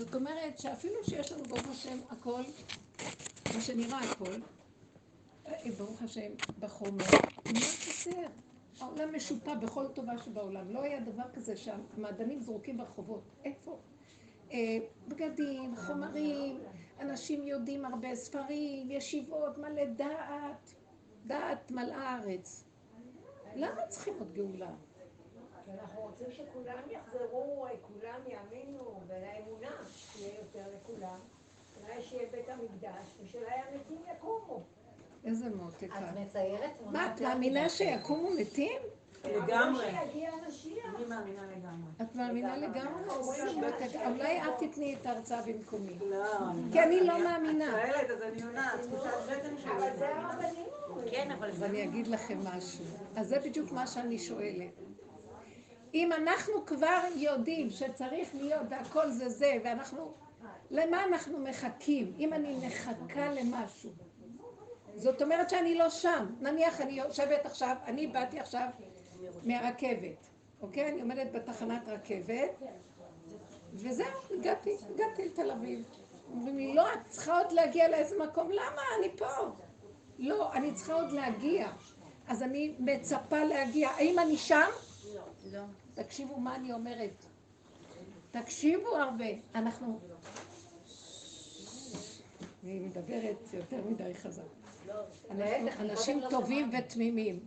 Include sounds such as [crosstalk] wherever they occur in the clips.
זאת אומרת שאפילו שיש לנו ברוך השם הכל, מה שנראה הכל, אה, ברוך השם, בחומר, מה חסר? העולם משופע בכל טובה שבעולם. לא היה דבר כזה שהמעדנים זרוקים ברחובות. איפה? אה, בגדים, חומרים, אנשים יודעים הרבה, ספרים, ישיבות, מלא דעת, דעת מלאה הארץ. למה צריכים עוד גאולה? אנחנו רוצים שכולם יחזרו, כולם יאמינו, ולאמונה שיהיה יותר לכולם. אולי שיהיה בית המקדש, ושאולי המתים יקומו. איזה מותק. את מציירת מה, את מאמינה שיקומו מתים? לגמרי. אני מאמינה לגמרי. את מאמינה לגמרי? אולי את תתני את ההרצאה במקומי. לא. כי אני לא מאמינה. את שואלת, אז אני עונה, תחושת בטן שלי. אבל זה הרבנים כן, אבל אז אני אגיד לכם משהו. אז זה בדיוק מה שאני שואלת. אם אנחנו כבר יודעים שצריך להיות והכל זה זה, ואנחנו... למה אנחנו מחכים? אם אני מחכה למשהו. זאת אומרת שאני לא שם. נניח אני יושבת עכשיו, אני באתי עכשיו מהרכבת, אוקיי? אני עומדת בתחנת רכבת, וזהו, הגעתי, הגעתי לתל אביב. אומרים לי, לא, את צריכה עוד להגיע לאיזה מקום, למה? אני פה. לא, אני צריכה עוד להגיע. אז אני מצפה להגיע. האם אני שם? תקשיבו מה אני אומרת. תקשיבו הרבה. אנחנו... אני מדברת יותר מדי חזק. אנחנו אנשים טובים ותמימים.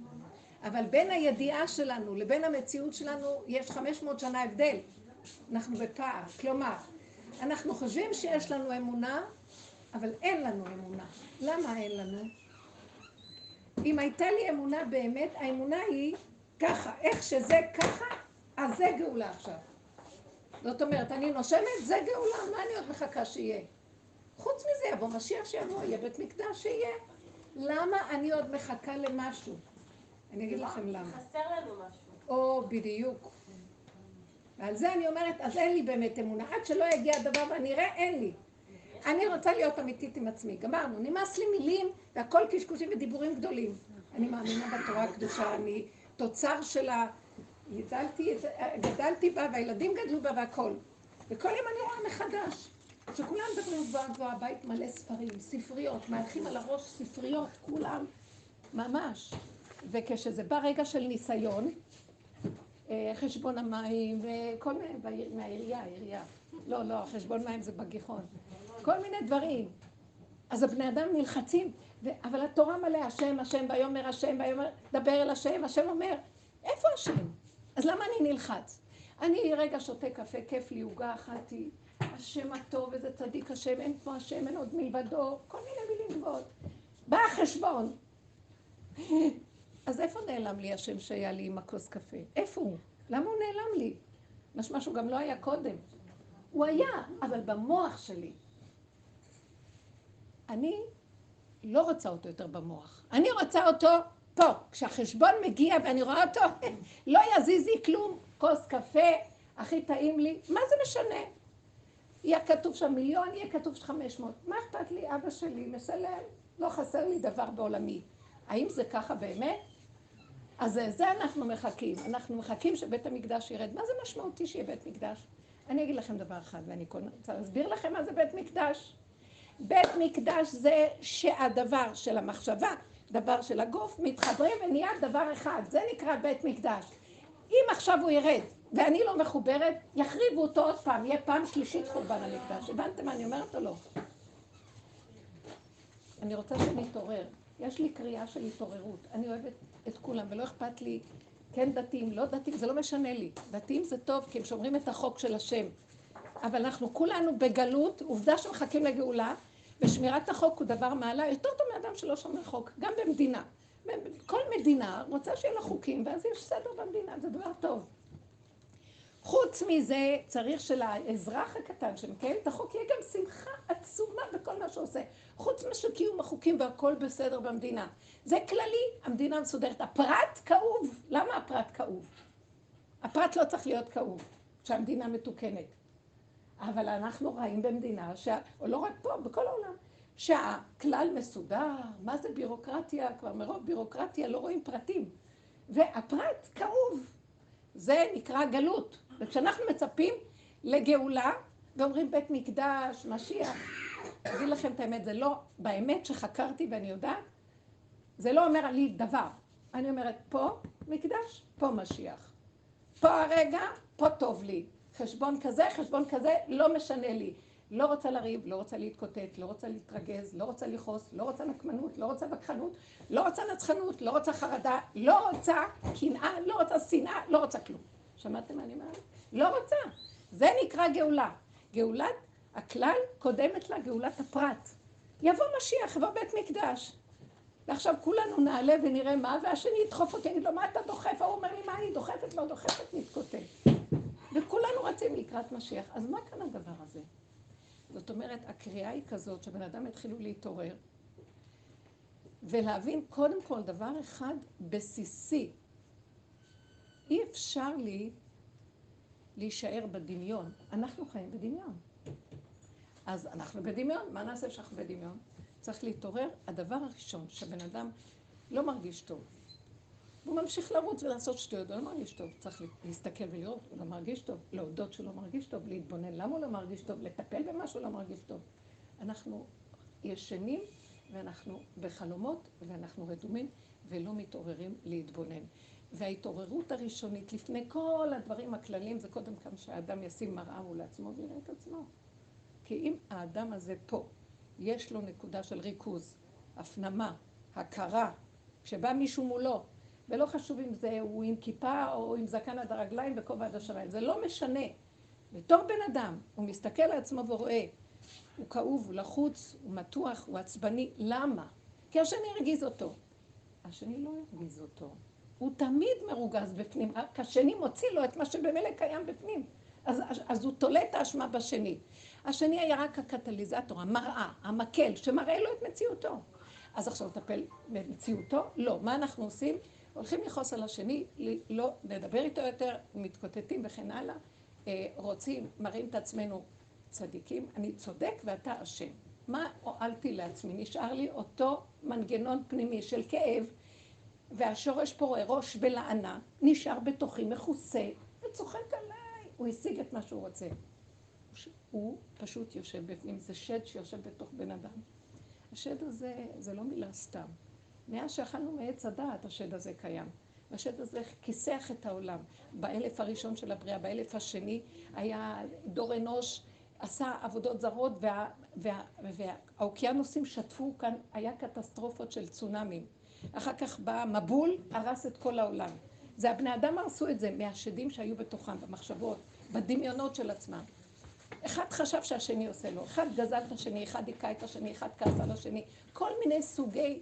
אבל בין הידיעה שלנו לבין המציאות שלנו יש 500 שנה הבדל. אנחנו בפער. כלומר, אנחנו חושבים שיש לנו אמונה, אבל אין לנו אמונה. למה אין לנו? אם הייתה לי אמונה באמת, האמונה היא ככה, איך שזה ככה, אז זה גאולה עכשיו. זאת אומרת, אני נושמת, זה גאולה, מה אני עוד מחכה שיהיה? חוץ מזה יבוא משיח שיבוא, יהיה בית מקדש שיהיה. למה אני עוד מחכה למשהו? אני אגיד לכם למה. חסר לנו משהו. או בדיוק. ועל זה אני אומרת, אז אין לי באמת אמונה. עד שלא יגיע הדבר ואני אראה, אין לי. אני רוצה להיות אמיתית עם עצמי. גמרנו, נמאס לי מילים והכל קשקושים ודיבורים גדולים. אני מאמינה בתורה הקדושה, אני תוצר שלה, גדלתי, גדלתי בה והילדים גדלו בה והכל. וכל יום אני רואה מחדש. שכולם מדברים גבוהה גבוהה, בית מלא ספרים, ספריות, מהלכים על הראש ספריות, כולם, ממש. וכשזה בא רגע של ניסיון, אה, חשבון המים וכל מיני, מהעירייה, העירייה. לא, לא, חשבון מים זה בגיחון. כל מיני דברים. אז הבני אדם נלחצים, ו... אבל התורה מלא, השם, השם, ויאמר השם, ויאמר, דבר אל השם, השם אומר, איפה השם? אז למה אני נלחץ? אני רגע שותה קפה, כיף לי, עוגה אכלתי, השם הטוב, איזה צדיק השם, אין כמו השם, אין עוד מלבדו, כל מיני מילים גבוהות. בא החשבון. [laughs] אז איפה נעלם לי השם שהיה לי עם הכוס קפה? איפה הוא? למה הוא נעלם לי? משמע שהוא גם לא היה קודם. הוא היה, אבל במוח שלי. אני לא רוצה אותו יותר במוח. אני רוצה אותו פה. כשהחשבון מגיע ואני רואה אותו, [laughs] לא יזיז לי כלום. כוס קפה, הכי טעים לי, מה זה משנה? יהיה כתוב שם מיליון, יהיה כתוב חמש מאות. מה אכפת לי? אבא שלי משלם, לא חסר לי דבר בעולמי. האם זה ככה באמת? אז זה אנחנו מחכים. אנחנו מחכים שבית המקדש ירד. מה זה משמעותי שיהיה בית מקדש? אני אגיד לכם דבר אחד, ואני רוצה להסביר לכם מה זה בית מקדש. בית מקדש זה שהדבר של המחשבה, דבר של הגוף, מתחברים ונהיה דבר אחד. זה נקרא בית מקדש. אם עכשיו הוא ירד ואני לא מחוברת, יחריבו אותו עוד פעם, יהיה פעם שלישית חורבן המקדש. הבנתם מה אני אומרת או לא? אני רוצה שנתעורר. יש לי קריאה של התעוררות. אני אוהבת את כולם, ולא אכפת לי, כן דתיים, לא דתיים, זה לא משנה לי. דתיים זה טוב, כי הם שומרים את החוק של השם. אבל אנחנו כולנו בגלות, עובדה שמחכים לגאולה, ושמירת החוק הוא דבר מעלה יותר טוב מאדם שלא שומר חוק, גם במדינה. כל מדינה רוצה שיהיה לה חוקים, ואז יש סדר במדינה, זה דבר טוב. חוץ מזה, צריך שלאזרח הקטן שמקיים את החוק, יהיה גם שמחה עצומה בכל מה שעושה. חוץ משקיום החוקים והכל בסדר במדינה. זה כללי, המדינה מסודרת. הפרט כאוב. למה הפרט כאוב? הפרט לא צריך להיות כאוב, שהמדינה מתוקנת. אבל אנחנו רואים במדינה, שה... או לא רק פה, בכל העולם, שהכלל מסודר, מה זה בירוקרטיה? כבר מרוב בירוקרטיה לא רואים פרטים. והפרט כאוב. זה נקרא גלות. וכשאנחנו מצפים לגאולה, ואומרים בית מקדש, משיח. אגיד לכם את האמת, זה לא, באמת שחקרתי ואני יודעת, זה לא אומר לי דבר. אני אומרת, פה מקדש, פה משיח. פה הרגע, פה טוב לי. חשבון כזה, חשבון כזה, לא משנה לי. לא רוצה לריב, לא רוצה להתקוטט, לא רוצה להתרגז, לא רוצה לכעוס, לא רוצה נקמנות, לא רוצה וכחנות, לא רוצה נצחנות, לא רוצה חרדה, לא רוצה קנאה, לא רוצה שנאה, לא רוצה כלום. שמעתם מה אני אומרת? לא רוצה. זה נקרא גאולה. גאולת הכלל קודמת לה גאולת הפרט. יבוא משיח, יבוא בית מקדש. ועכשיו כולנו נעלה ונראה מה, והשני ידחוף אותי, יגיד לו, מה אתה דוחף? ההוא אומר לי, מה אני דוחפת? לא דוחפת, נתקוטט. וכולנו רצים לקראת משיח. אז מה כאן הדבר הזה? זאת אומרת, הקריאה היא כזאת, שבן אדם יתחילו להתעורר, ולהבין קודם כל דבר אחד בסיסי. אי אפשר לי להישאר בדמיון. אנחנו חיים בדמיון. אז אנחנו בדמיון, מה נעשה כשאנחנו בדמיון? צריך להתעורר. הדבר הראשון שבן אדם לא מרגיש טוב, והוא ממשיך לרוץ ולעשות שטויות, הוא לא מרגיש טוב. צריך להסתכל ולראות, הוא לא מרגיש טוב, להודות שהוא לא מרגיש טוב, להתבונן למה הוא לא מרגיש טוב, לטפל במה שהוא לא מרגיש טוב. אנחנו ישנים ואנחנו בחלומות ואנחנו רדומים ולא מתעוררים להתבונן. וההתעוררות הראשונית לפני כל הדברים הכלליים זה קודם כמה שהאדם ישים מראה מול עצמו ויראה את עצמו. כי אם האדם הזה פה, יש לו נקודה של ריכוז, הפנמה, הכרה, כשבא מישהו מולו, ולא חשוב אם זה הוא עם כיפה או עם זקן עד הרגליים וכובע עד השמיים, זה לא משנה. בתור בן אדם, הוא מסתכל על עצמו ורואה, הוא כאוב, הוא לחוץ, הוא מתוח, הוא עצבני, למה? כי השני הרגיז אותו. השני לא הרגיז אותו. הוא תמיד מרוגז בפנים, רק השני מוציא לו את מה שבמילא קיים בפנים. אז, אז הוא תולה את האשמה בשני. השני היה רק הקטליזטור, המראה, המקל, שמראה לו את מציאותו. אז עכשיו לטפל במציאותו? לא. מה אנחנו עושים? הולכים לכעוס על השני, לא לדבר איתו יותר, מתקוטטים וכן הלאה, אה, רוצים, מראים את עצמנו צדיקים, אני צודק ואתה אשם. מה הועלתי לעצמי? נשאר לי אותו מנגנון פנימי של כאב, והשורש פורה ראש ולענה, נשאר בתוכי מכוסה, וצוחק עליי. הוא השיג את מה שהוא רוצה. הוא פשוט יושב בפנים, זה שד שיושב בתוך בן אדם. השד הזה, זה לא מילה סתם. מאז שאכלנו מעץ הדעת השד הזה קיים. השד הזה כיסח את העולם. באלף הראשון של הבריאה, באלף השני, היה דור אנוש, עשה עבודות זרות, וה, וה, וה, והאוקיינוסים שטפו כאן, היה קטסטרופות של צונאמים. אחר כך בא מבול, הרס את כל העולם. זה הבני אדם הרסו את זה מהשדים שהיו בתוכם, במחשבות, בדמיונות של עצמם. אחד חשב שהשני עושה לו, אחד גזל את השני, אחד היכה את השני, אחד כעס על השני, כל מיני סוגי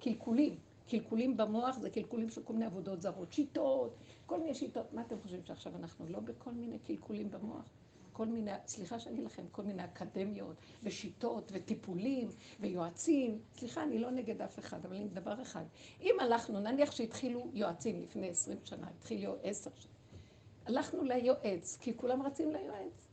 קלקולים. קלקולים במוח זה קלקולים של כל מיני עבודות זרות, שיטות, כל מיני שיטות. מה אתם חושבים שעכשיו אנחנו לא בכל מיני קלקולים במוח? כל מיני, סליחה שאני לכם, כל מיני אקדמיות ושיטות וטיפולים ויועצים. סליחה, אני לא נגד אף אחד, אבל עם דבר אחד. אם הלכנו, נניח שהתחילו יועצים לפני עשרים שנה, התחילו עשר שנה. הלכנו ליועץ, כי כולם רצים ליועץ.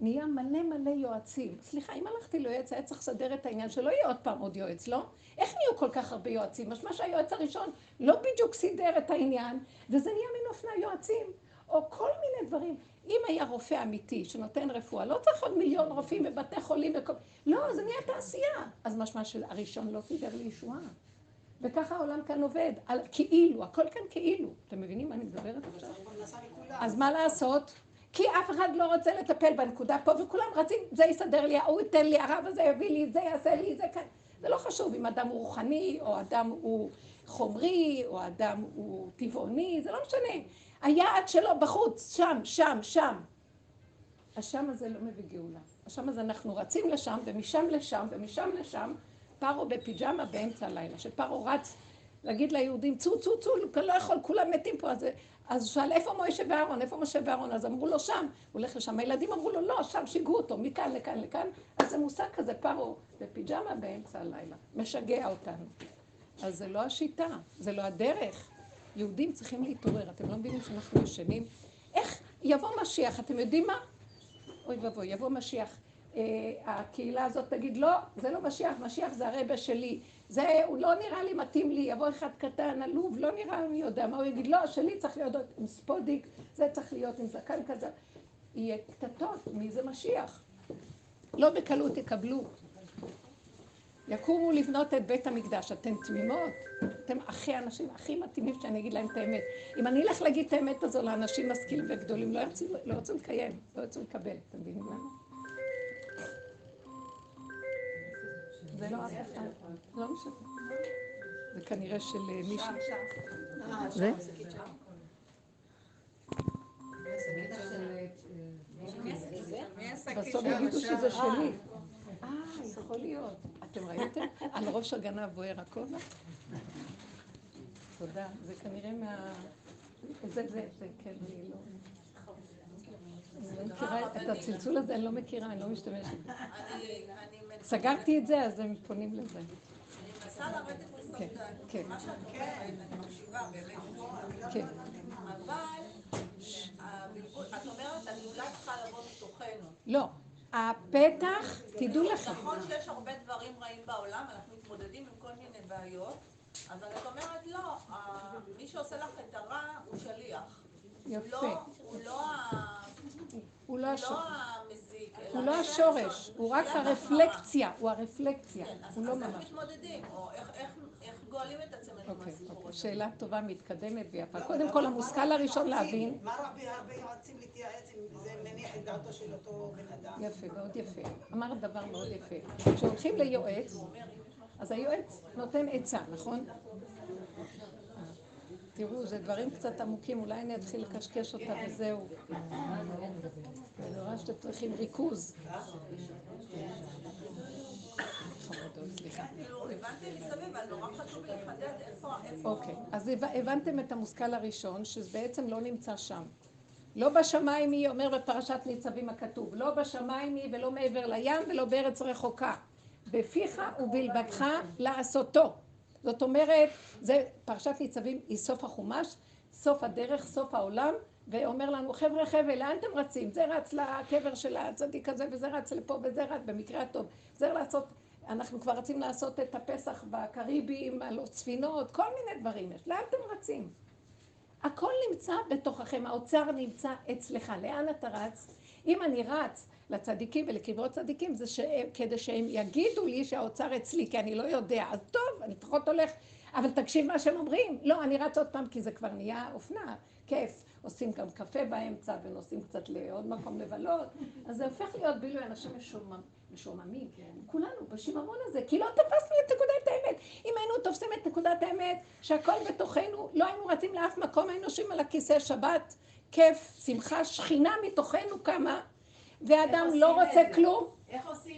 נהיה מלא מלא יועצים. סליחה, אם הלכתי ליועץ, היה צריך לסדר את העניין שלא יהיה עוד פעם עוד יועץ, לא? איך נהיו כל כך הרבה יועצים? משמע שהיועץ הראשון לא בדיוק סידר את העניין, וזה נהיה מין אופנה יועצים. או כל מיני דברים. אם היה רופא אמיתי שנותן רפואה, לא צריך עוד מיליון רופאים בבתי חולים וכל... לא, זה נהיה תעשייה. אז משמע שהראשון לא סידר לי ישועה. וככה העולם כאן עובד, על כאילו, הכל כאן כאילו. אתם מבינים מה אני מדברת עכשיו? אז מה לעשות? כי אף אחד לא רוצה לטפל בנקודה פה, וכולם רצים, זה יסדר לי, ההוא ייתן לי, הרב הזה יביא לי, זה יעשה לי, זה כאן. זה לא חשוב אם אדם הוא רוחני, או אדם הוא חומרי, או אדם הוא טבעוני, זה לא משנה. היעד שלו בחוץ, שם, שם, שם. השם הזה לא מביא גאולה. השם הזה אנחנו רצים לשם, ומשם לשם, ומשם לשם, פרו בפיג'מה באמצע הלילה, שפרו רץ להגיד ליהודים, צאו, צאו, צאו, לא יכול, כולם מתים פה. אז, אז שאל, איפה מוישה ואהרון? איפה משה ואהרון? אז אמרו לו, שם. הוא הולך לשם. הילדים אמרו לו, לא, שם, שיגעו אותו, מכאן לכאן לכאן. אז זה מושג כזה, פרו בפיג'מה באמצע הלילה. משגע אותנו. אז זה לא השיטה, זה לא הדרך. יהודים צריכים להתעורר. אתם לא מבינים שאנחנו ישנים? איך יבוא משיח, אתם יודעים מה? אוי ואבוי, יבוא משיח. אה, הקהילה הזאת תגיד, לא, זה לא משיח, משיח זה הרבה שלי. זה, הוא לא נראה לי מתאים לי, יבוא אחד קטן, עלוב, לא נראה לי יודע מה, הוא יגיד, לא, שלי צריך להיות עם ספודיק, זה צריך להיות עם זקן כזה. יהיה קטטות, מי זה משיח? לא בקלות יקבלו. יקומו לבנות את בית המקדש, אתן תמימות? אתם הכי אנשים הכי מתאימים שאני אגיד להם את האמת. אם אני אלך להגיד את האמת הזו לאנשים משכילים וגדולים, לא ירצו, לא לקיים, לא ירצו לקבל, אתם מבינים למה? זה לא אף אחד, לא משנה. זה כנראה של אה, מישהו. זה? בסוף יגידו שזה שלי. אה, יכול להיות. אתם ראיתם? על ראש הגנב בוער הכובע? תודה. זה כנראה מה... זה, זה, זה, כן, אני לא... אני לא מכירה את הצלצול הזה, אני לא מכירה, אני לא משתמשת. סגרתי את זה, אז הם פונים לזה. אני מנסה לרדת כן, כן. מה שאת אומרת, אני מקשיבה באמת. כן. אבל את אומרת, אולי צריכה לבוא מתוכנו. לא. הפתח, תדעו לכם. נכון שיש הרבה דברים רעים בעולם, אנחנו מתמודדים עם כל מיני בעיות, אבל את אומרת, לא, מי שעושה לך את הרע הוא שליח. יפה. לא, הוא לא ה- הוא לא. לא המזיק, הוא לא השורש, הוא רק הרפלקציה, הוא הרפלקציה, כן, אז הוא לא אז איך ממש. מתמודדים, או איך- איך איך גואלים את עצמנו אוקיי, מהסיפור אוקיי. הזה. שאלה טובה, מתקדמת ויפה. קודם כל, המושכל הראשון להבין, מה רע בהרבה יועצים להתייעץ אם זה מניח את דעתו של אותו בן אדם? יפה, מאוד יפה. אמרת דבר מאוד יפה. כשהולכים ליועץ, אז היועץ נותן עצה, נכון? תראו, זה דברים קצת עמוקים, אולי אני אתחיל לקשקש אותה וזהו. אני רואה שאתם צריכים ריכוז. נורא אוקיי, אז הבנ- הבנתם את המושכל הראשון, שזה בעצם לא נמצא שם. לא בשמיים היא, אומר בפרשת ניצבים הכתוב, לא בשמיים היא ולא מעבר לים ולא בארץ רחוקה. בפיך ובלבדך לעשותו. זאת אומרת, זה פרשת ניצבים היא סוף החומש, סוף הדרך, סוף העולם, ואומר לנו, חבר'ה, חבר'ה, לאן אתם רצים? זה רץ לקבר של הצדיק הזה, וזה רץ לפה, וזה רץ במקרה הטוב. זה לעשות, אנחנו כבר רצים לעשות את הפסח בקריבים, על ספינות, כל מיני דברים יש. לאן אתם רצים? הכל נמצא בתוככם, האוצר נמצא אצלך. לאן אתה רץ? אם אני רץ לצדיקים ולקברות צדיקים, זה שהם, כדי שהם יגידו לי שהאוצר אצלי, כי אני לא יודע. אז טוב, אני פחות הולך, אבל תקשיב מה שהם אומרים. לא, אני רץ עוד פעם, כי זה כבר נהיה אופנה, כיף. עושים גם קפה באמצע ונוסעים קצת לעוד מקום לבלות, אז זה הופך להיות בילוי אנשים משומם, משוממים. כולנו בשיממון הזה, כי לא תפסנו את נקודת האמת. אם היינו תופסים את נקודת האמת, שהכל בתוכנו, לא היינו רצים לאף מקום, היינו יושבים על הכיסא שבת, כיף, שמחה, שכינה מתוכנו קמה, ואדם לא רוצה? כלום?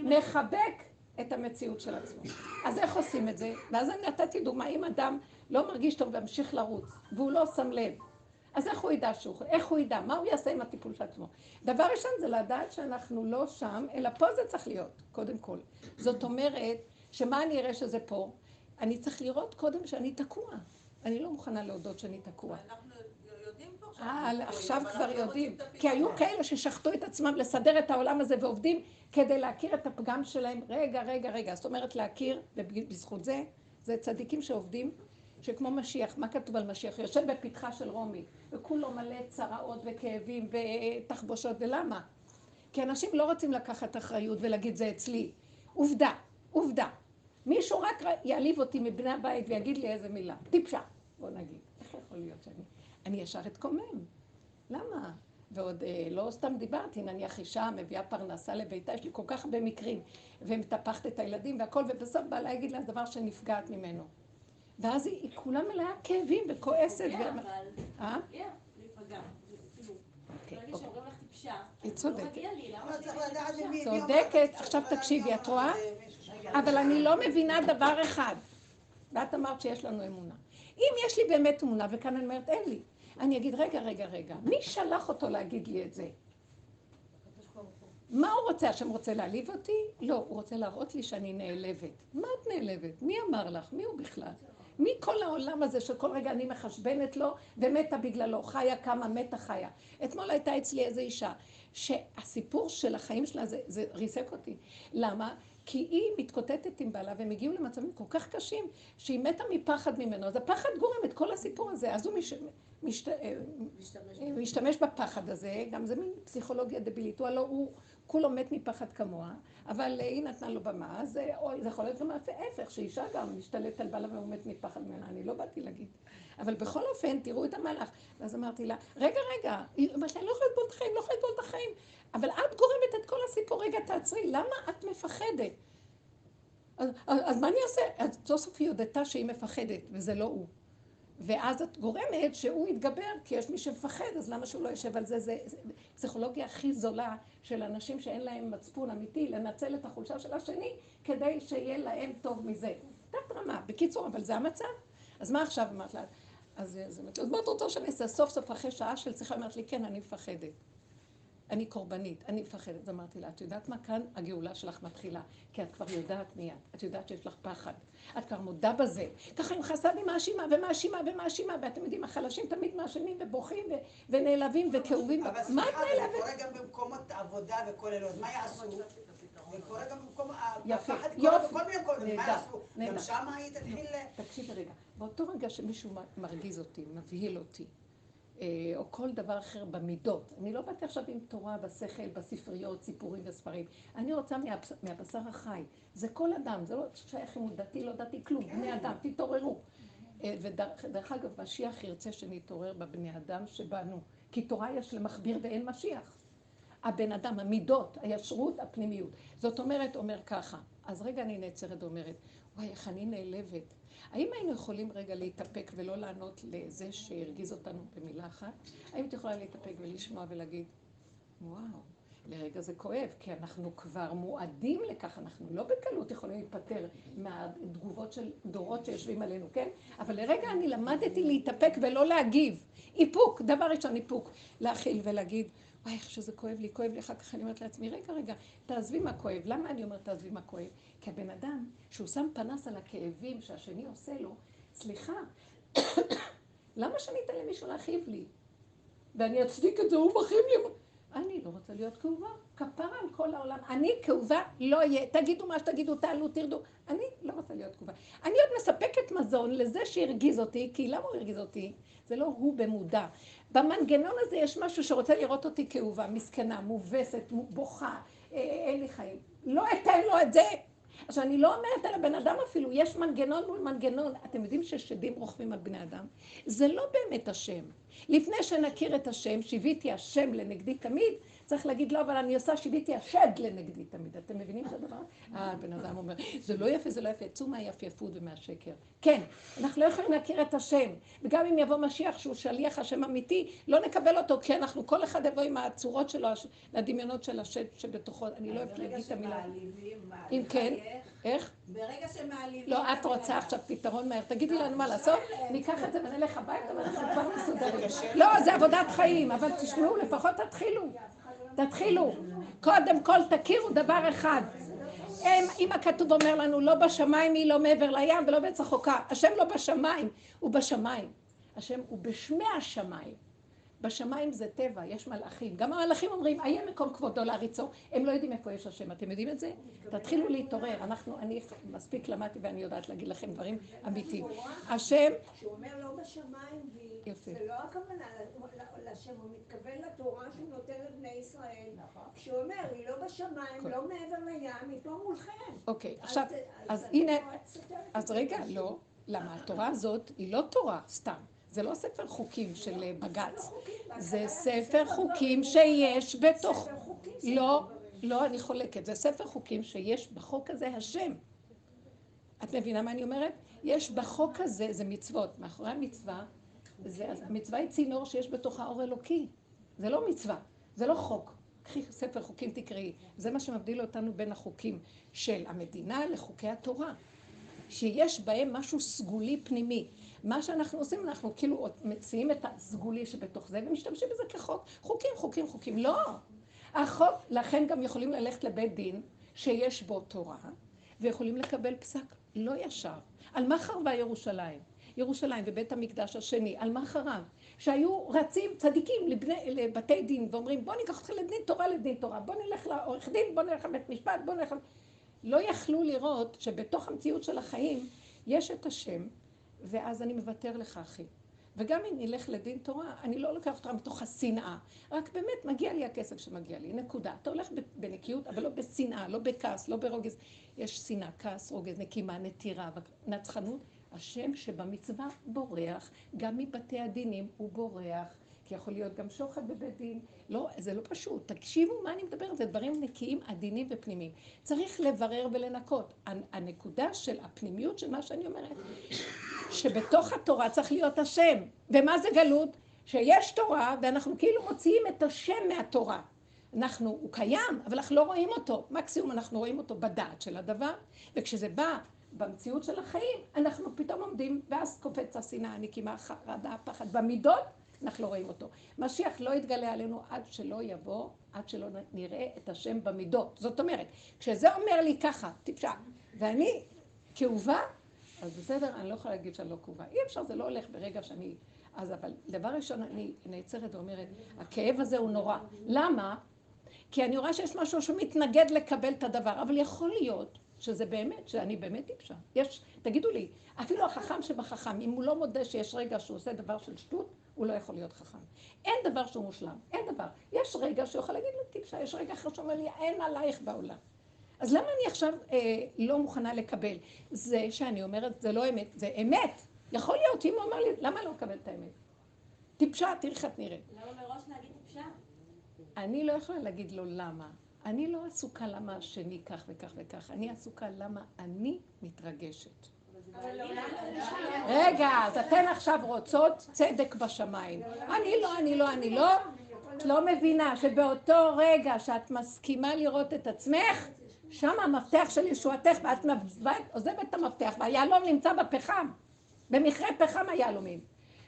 מחבק את המציאות של עצמו. אז איך עושים את זה? ואז אני נתתי דוגמה, אם אדם לא מרגיש טוב והמשיך לרוץ, והוא לא שם לב, אז איך הוא ידע שהוא, איך הוא ידע, מה הוא יעשה עם הטיפול של עצמו? דבר ראשון זה לדעת שאנחנו לא שם, אלא פה זה צריך להיות, קודם כל. זאת אומרת, שמה אני אראה שזה פה? אני צריך לראות קודם שאני תקוע. אני לא מוכנה להודות שאני תקוע. אנחנו יודעים כבר שאנחנו אה, עכשיו כבר יודעים. כי היו. כאלה ששחטו את עצמם לסדר את העולם הזה ועובדים כדי להכיר את הפגם שלהם. רגע, רגע, רגע. זאת אומרת להכיר, ובזכות זה, זה צדיקים שעובדים, שכמו משיח, מה כתוב על משיח? יושב בפתחה של רומי, וכולו מלא צרעות וכאבים ותחבושות, ולמה? כי אנשים לא רוצים לקחת אחריות ולהגיד זה אצלי. עובדה, עובדה. מישהו רק יעליב אותי מבני הבית ויגיד לי איזה מילה. טיפשה, בוא נגיד. איך יכול להיות שאני... אני ישר אתקומם. למה? ועוד אה, לא סתם דיברתי, נניח אישה מביאה פרנסה לביתה, יש לי כל כך הרבה מקרים, ומטפחת את הילדים והכל, ובסוף בעלה יגיד לה דבר שנפגעת ממנו. ואז היא, היא כולה מלאה כאבים וכועסת. כן, ו... אבל... אה? להיפגע. כאילו, אוקיי, אוקיי. היא לא צודקת. למי... צודקת. עכשיו תקשיבי, את רואה? אבל אני לא מבינה דבר אחד. ואת אמרת שיש לנו אמונה. אם יש לי באמת אמונה, וכאן אני אומרת, אין לי, אני אגיד, רגע, רגע, רגע, מי שלח אותו להגיד לי את זה? מה הוא רוצה? השם רוצה להעליב אותי? לא, הוא רוצה להראות לי שאני נעלבת. מה את נעלבת? מי אמר לך? מי הוא בכלל? מי כל העולם הזה שכל רגע אני מחשבנת לו ומתה בגללו? חיה קמה, מתה חיה. אתמול הייתה אצלי איזו אישה שהסיפור של החיים שלה זה, זה ריסק אותי. למה? כי היא מתקוטטת עם בעלה, והם הגיעו למצבים כל כך קשים, שהיא מתה מפחד ממנו. אז הפחד גורם את כל הסיפור הזה. אז הוא מש... משת... אה, משתמש בפחד הזה, גם זה מין פסיכולוגיה דבילית. הוא הלא הוא כולו מת מפחד כמוה, אבל היא נתנה לו במה, אז אוי, זה יכול להיות גם ההפך, שאישה גם משתלטת על בעלה והוא מת מפחד ממנה, אני לא באתי להגיד. אבל בכל אופן, תראו את המהלך. ואז אמרתי לה, רגע, רגע, היא אומרת, אני לא יכולה לסבול את החיים, לא יכולה לסבול את החיים. אבל את גורמת את כל הסיפור, רגע, תעצרי, למה את מפחדת? אז, אז, אז מה אני אעשה? אז סוף סוף היא הודתה שהיא מפחדת, וזה לא הוא. ואז את גורמת שהוא יתגבר, כי יש מי שמפחד, אז למה שהוא לא יושב על זה? זה, פסיכולוגיה הכי זולה של אנשים שאין להם מצפון אמיתי, לנצל את החולשה של השני, כדי שיהיה להם טוב מזה. תת רמה. בקיצור, אבל זה המצב. אז מה עכשיו אמרת לה? אז זה אומרת, מה את רוצה שאני אעשה? סוף סוף אחרי שעה של שיחה, אמרת לי, כן, אני מפחדת. אני קורבנית, אני מפחדת. אז אמרתי לה, את יודעת מה כאן הגאולה שלך מתחילה? כי את כבר יודעת מיד, את יודעת שיש לך פחד. את כבר מודה בזה. ככה עם חסד היא מאשימה ומאשימה ומאשימה, ואתם יודעים, החלשים תמיד מאשימים ובוכים ו- ונעלבים וכאובים. אבל מה את סליחה, זה? קורה גם במקומות עבודה וכל אלה, אז מה יעשו? זה קורה גם במקום, יפה, יופי. נהדר, יעשו? נהדר. גם שמה היא תתחיל... תקשיבי רגע, באותו רגע שמישהו מ- מרגיז אותי, מבהיל אותי, או כל דבר אחר במידות, אני לא באתי עכשיו עם תורה בשכל, בספריות, סיפורים וספרים, אני רוצה מהבס- מהבשר החי, זה כל אדם, זה לא שייך אם הוא דתי, לא דתי, כלום, בני אדם, תתעוררו. אה, ודרך אגב, משיח ירצה שנתעורר בבני אדם שבנו, כי תורה יש למכביר ואין משיח. הבן אדם, המידות, הישרות, הפנימיות. זאת אומרת, אומר ככה, אז רגע אני נעצרת ואומרת, וואי, איך אני נעלבת. האם היינו יכולים רגע להתאפק ולא לענות לזה שהרגיז אותנו במילה אחת? האם את יכולה להתאפק ולשמוע ולהגיד, וואו, לרגע זה כואב, כי אנחנו כבר מועדים לכך, אנחנו לא בקלות יכולים להיפטר מהתגובות של דורות שיושבים עלינו, כן? אבל לרגע אני למדתי להתאפק ולא להגיב. איפוק, דבר ראשון איפוק, להכיל ולהגיד, וואי, איך שזה כואב לי, כואב לי, אחר כך אני אומרת לעצמי, רגע, רגע, תעזבי מה כואב. למה אני אומרת תעזבי מה כואב? כי הבן אדם, שהוא שם פנס על הכאבים שהשני עושה לו, סליחה, [coughs] למה שאני אתן למישהו להכאיב לי? ואני אצדיק את זה, הוא מכאיב לי. אני לא רוצה להיות כאובה, כפרה על כל העולם. אני כאובה לא אהיה, תגידו מה שתגידו, תעלו, תרדו. אני לא רוצה להיות כאובה. אני עוד מספקת מזון לזה שהרגיז אותי, כי למה הוא הרגיז אותי? זה לא הוא במודע. במנגנון הזה יש משהו שרוצה לראות אותי כאובה, מסכנה, מובסת, בוכה, אה, אין לי חיים. לא אתן לו את זה. עכשיו, אני לא אומרת על הבן אדם אפילו, יש מנגנון מול מנגנון. אתם יודעים ששדים רוכבים על בני אדם? זה לא באמת השם. לפני שנכיר את השם, שיוויתי השם לנגדי תמיד, צריך להגיד לא, אבל אני עושה שיוויתי השד לנגדי תמיד. אתם מבינים את הדבר? אה, בן אדם אומר, זה לא יפה, זה לא יפה, צאו מהיפייפות ומהשקר. כן, אנחנו לא יכולים להכיר את השם. וגם אם יבוא משיח שהוא שליח השם אמיתי, לא נקבל אותו, כי אנחנו, כל אחד יבוא עם הצורות שלו, לדמיונות של השד שבתוכו, אני לא אוהבת להגיד את המילה. אם כן, איך? ברגע שמעליבים... לא, את רוצה עכשיו פתרון מהר. תגידי לנו מה לעשות, ניקח את זה ונלך הביתה ואנחנו כבר מסודרים. לא, זה עבודת חיים, אבל תשמעו, לפחות תתחילו. תתחילו. קודם כל תכירו דבר אחד. אם הכתוב אומר לנו, לא בשמיים היא, לא מעבר לים ולא בעץ החוקה. השם לא בשמיים, הוא בשמיים. השם הוא בשמי השמיים. בשמיים זה טבע, יש מלאכים. גם המלאכים אומרים, איה מקום כבודו להריצו. הם לא יודעים איפה יש השם. אתם יודעים את זה? תתחילו להתעורר. אנחנו, אני מספיק למדתי ואני יודעת להגיד לכם דברים אמיתיים. השם... שהוא אומר לא בשמיים. זה לא הכוונה ל- לשם, הוא מתכוון לתורה שהוא נותן לבני ישראל. נכון. כשהוא אומר, היא לא בשמיים, לא מעבר לים, היא פה מולכם. אוקיי, עכשיו, אז הנה, אז. רגע, לא. למה? התורה הזאת היא לא תורה סתם. זה לא ספר חוקים של אה, בג"ץ. זה ספר חוקים שיש בתוך... לא. לא, אני חולקת. זה ספר חוקים שיש בחוק הזה השם. את מבינה מה אני אומרת? יש בחוק הזה, זה מצוות. מאחורי המצווה, זה, המצווה היא צינור שיש בתוכה אור אלוקי. זה לא מצווה, זה לא חוק. קחי ספר חוקים תקראי. זה מה שמבדיל אותנו בין החוקים של המדינה לחוקי התורה. שיש בהם משהו סגולי פנימי. מה שאנחנו עושים, אנחנו כאילו מציעים את הסגולי שבתוך זה ומשתמשים בזה כחוק. חוקים, חוקים, חוקים. לא. החוק, לכן גם יכולים ללכת לבית דין שיש בו תורה, ויכולים לקבל פסק לא ישר. על מה חרבה ירושלים? ירושלים ובית המקדש השני, על מה חרב? שהיו רצים צדיקים לבני, לבתי דין ואומרים בוא ניקח אותך לדין תורה לדין תורה, בוא נלך לעורך דין, בוא נלך לבית משפט, בוא נלך... לא יכלו לראות שבתוך המציאות של החיים יש את השם, ואז אני מוותר לך, אחי. וגם אם נלך לדין תורה, אני לא לוקח אותך מתוך השנאה. רק באמת מגיע לי הכסף שמגיע לי, נקודה. אתה הולך בנקיות, אבל לא בשנאה, לא בכעס, לא ברוגז. יש שנאה, כעס, רוגז, נקימה, נטירה, נצחנות. השם שבמצווה בורח, גם מבתי הדינים הוא בורח. כי יכול להיות גם שוחד בבית דין. לא, זה לא פשוט. תקשיבו מה אני מדברת, זה דברים נקיים, עדינים ופנימיים. צריך לברר ולנקות. הנקודה של הפנימיות של מה שאני אומרת, שבתוך התורה צריך להיות השם. ומה זה גלות? שיש תורה, ואנחנו כאילו מוציאים את השם מהתורה. אנחנו, הוא קיים, אבל אנחנו לא רואים אותו. מקסימום אנחנו רואים אותו בדעת של הדבר, וכשזה בא במציאות של החיים, אנחנו פתאום עומדים, ואז קופץ השנאה, הנקימה, החרדה, הפחד. במידות, אנחנו לא רואים אותו. משיח לא יתגלה עלינו עד שלא יבוא, עד שלא נראה את השם במידות. זאת אומרת, כשזה אומר לי ככה, טיפשה, ואני כאובה, אז בסדר, אני לא יכולה להגיד שאני לא כאובה. אי אפשר, זה לא הולך ברגע שאני... אז אבל דבר ראשון, אני נעצרת ואומרת, הכאב הזה הוא נורא. למה? כי אני רואה שיש משהו שמתנגד לקבל את הדבר, אבל יכול להיות שזה באמת, שאני באמת טיפשה. יש, תגידו לי, אפילו החכם שבחכם, אם הוא לא מודה שיש רגע שהוא עושה דבר של שטות, הוא לא יכול להיות חכם. אין דבר שהוא מושלם, אין דבר. יש רגע שהוא יכול להגיד לו טיפשה, יש רגע אחר שאומר לי, אין עלייך בעולם. אז למה אני עכשיו אה, לא מוכנה לקבל? זה שאני אומרת, זה לא אמת, זה אמת. יכול להיות, אם הוא אמר לי, למה לא לקבל את האמת? טיפשה, תראי איך את נראית. למה מראש להגיד טיפשה? אני לא יכולה להגיד לו למה. אני לא עסוקה למה השני כך וכך וכך, אני עסוקה למה אני מתרגשת. רגע, אז אתן עכשיו רוצות צדק בשמיים. אני לא, אני לא, אני לא. את לא מבינה שבאותו רגע שאת מסכימה לראות את עצמך, שם המפתח של ישועתך, ואת עוזבת את המפתח, והיהלום נמצא בפחם, במכרה פחם היהלומים.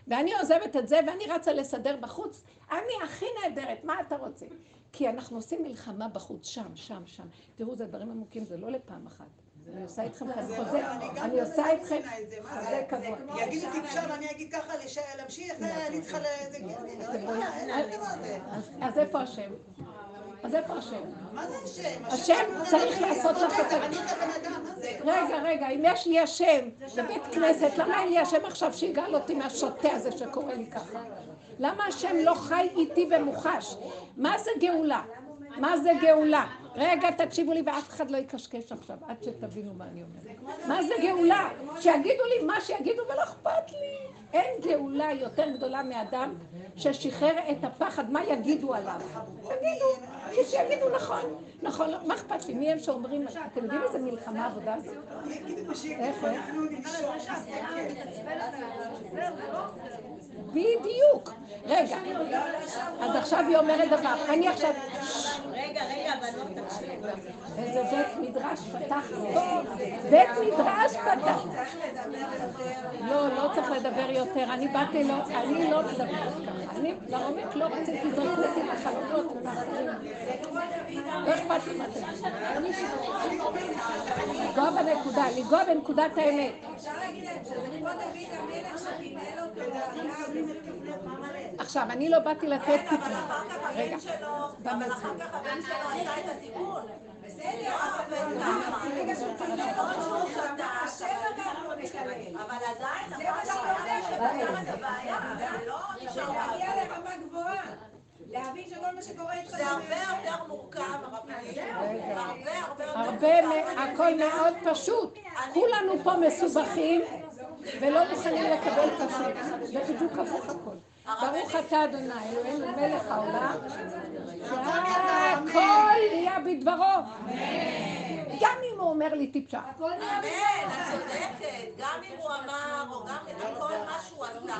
ואני עוזבת את זה, ואני רצה לסדר בחוץ. אני הכי נהדרת, מה אתה רוצה? כי אנחנו עושים מלחמה בחוץ, שם, שם, שם. תראו, זה דברים עמוקים, זה לא לפעם אחת. אני עושה איתכם כאן חוזה, אני עושה איתכם חוזה קבוע. יגידו טיפשה ואני אגיד ככה, להמשיך, אני צריכה ל... אז איפה השם? אז איפה השם? מה זה השם? השם צריך לעשות לך את ה... רגע, רגע, אם יש לי השם בבית כנסת, למה אין לי השם עכשיו שיגאל אותי מהשוטה הזה שקורא לי ככה? למה השם לא חי איתי ומוחש? מה זה גאולה? מה זה גאולה? רגע, תקשיבו לי ואף אחד לא יקשקש עכשיו, עד שתבינו מה אני אומרת. מה זה גאולה? שיגידו לי מה שיגידו ולא אכפת לי. אין גאולה יותר גדולה מאדם ששחרר את הפחד, מה יגידו עליו. יגידו, שיגידו נכון, נכון, מה אכפת לי? מי הם שאומרים, אתם יודעים איזה מלחמה עבודה הזאת? איך, איך? בדיוק. רגע, אז עכשיו היא אומרת דבר, אני עכשיו... רגע, רגע, אבל לא תקשיב. איזה בית מדרש פתחנו. בית מדרש פתח. לא, לא צריך לדבר יותר. אני באתי לא, אני לא מדברת ככה. אני לעומק לא רציתי, זרקו אותי ולאחרים. לא אכפת לי מה אתם לנגוע בנקודה, לנגוע בנקודת האמת. אפשר להגיד להם שזה כמו דוד המלך שקיבל אותו עכשיו, אני לא באתי לתת אבל טיפול. אחר כך רגע, הבן שלו, אבל אחר כך הבן שלו עשה את התיקון. בסדר, אבל ככה. הוא שתה, אבל עדיין, אבל את הבעיה, זה לא להגיע לרמה גבוהה. להבין שכל מה שקורה איתך זה הרבה יותר מורכב, הרבנית. הרבה הרבה יותר הרבה, מ- הכל מאוד פשוט. כולנו פה מסובכים ולא מוכנים לקבל פשוט. זה בדיוק הפוך הכל. ברוך אתה אדוני, אלוהינו מלך העולם, שהכל נהיה בדברו. גם אם הוא אומר לי טיפשה. אמן, את צודקת. גם אם הוא אמר, או גם אם כל מה שהוא עשה.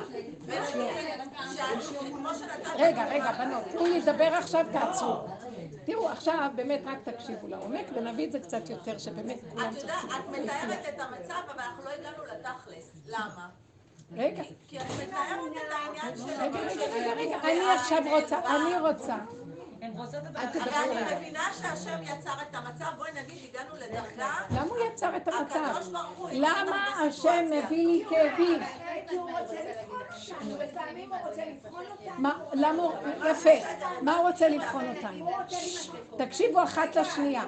כמו שנתת... רגע, רגע, בנות, תנו לי לדבר עכשיו, תעצרו. תראו, עכשיו באמת רק תקשיבו לעומק ונביא את זה קצת יותר, שבאמת כולם את יודעת, צריכים את מתארת את המצב, אבל אנחנו לא הגענו לתכלס. למה? רגע, כי את מתארת את העניין של... רגע, רגע, רגע, רגע, אני עכשיו רוצה, אני רוצה. הן רוצות הרי אני. מבינה שהשם יצר את המצב, בואי נגיד, הגענו לדרגה, למה הוא יצר את המצב? למה השם. מביא לי כאבים? כי הוא רוצה לבחון אותנו, לפעמים הוא רוצה לבחון אותנו. מה, למה הוא, יפה, מה הוא רוצה לבחון אותנו? תקשיבו אחת לשנייה.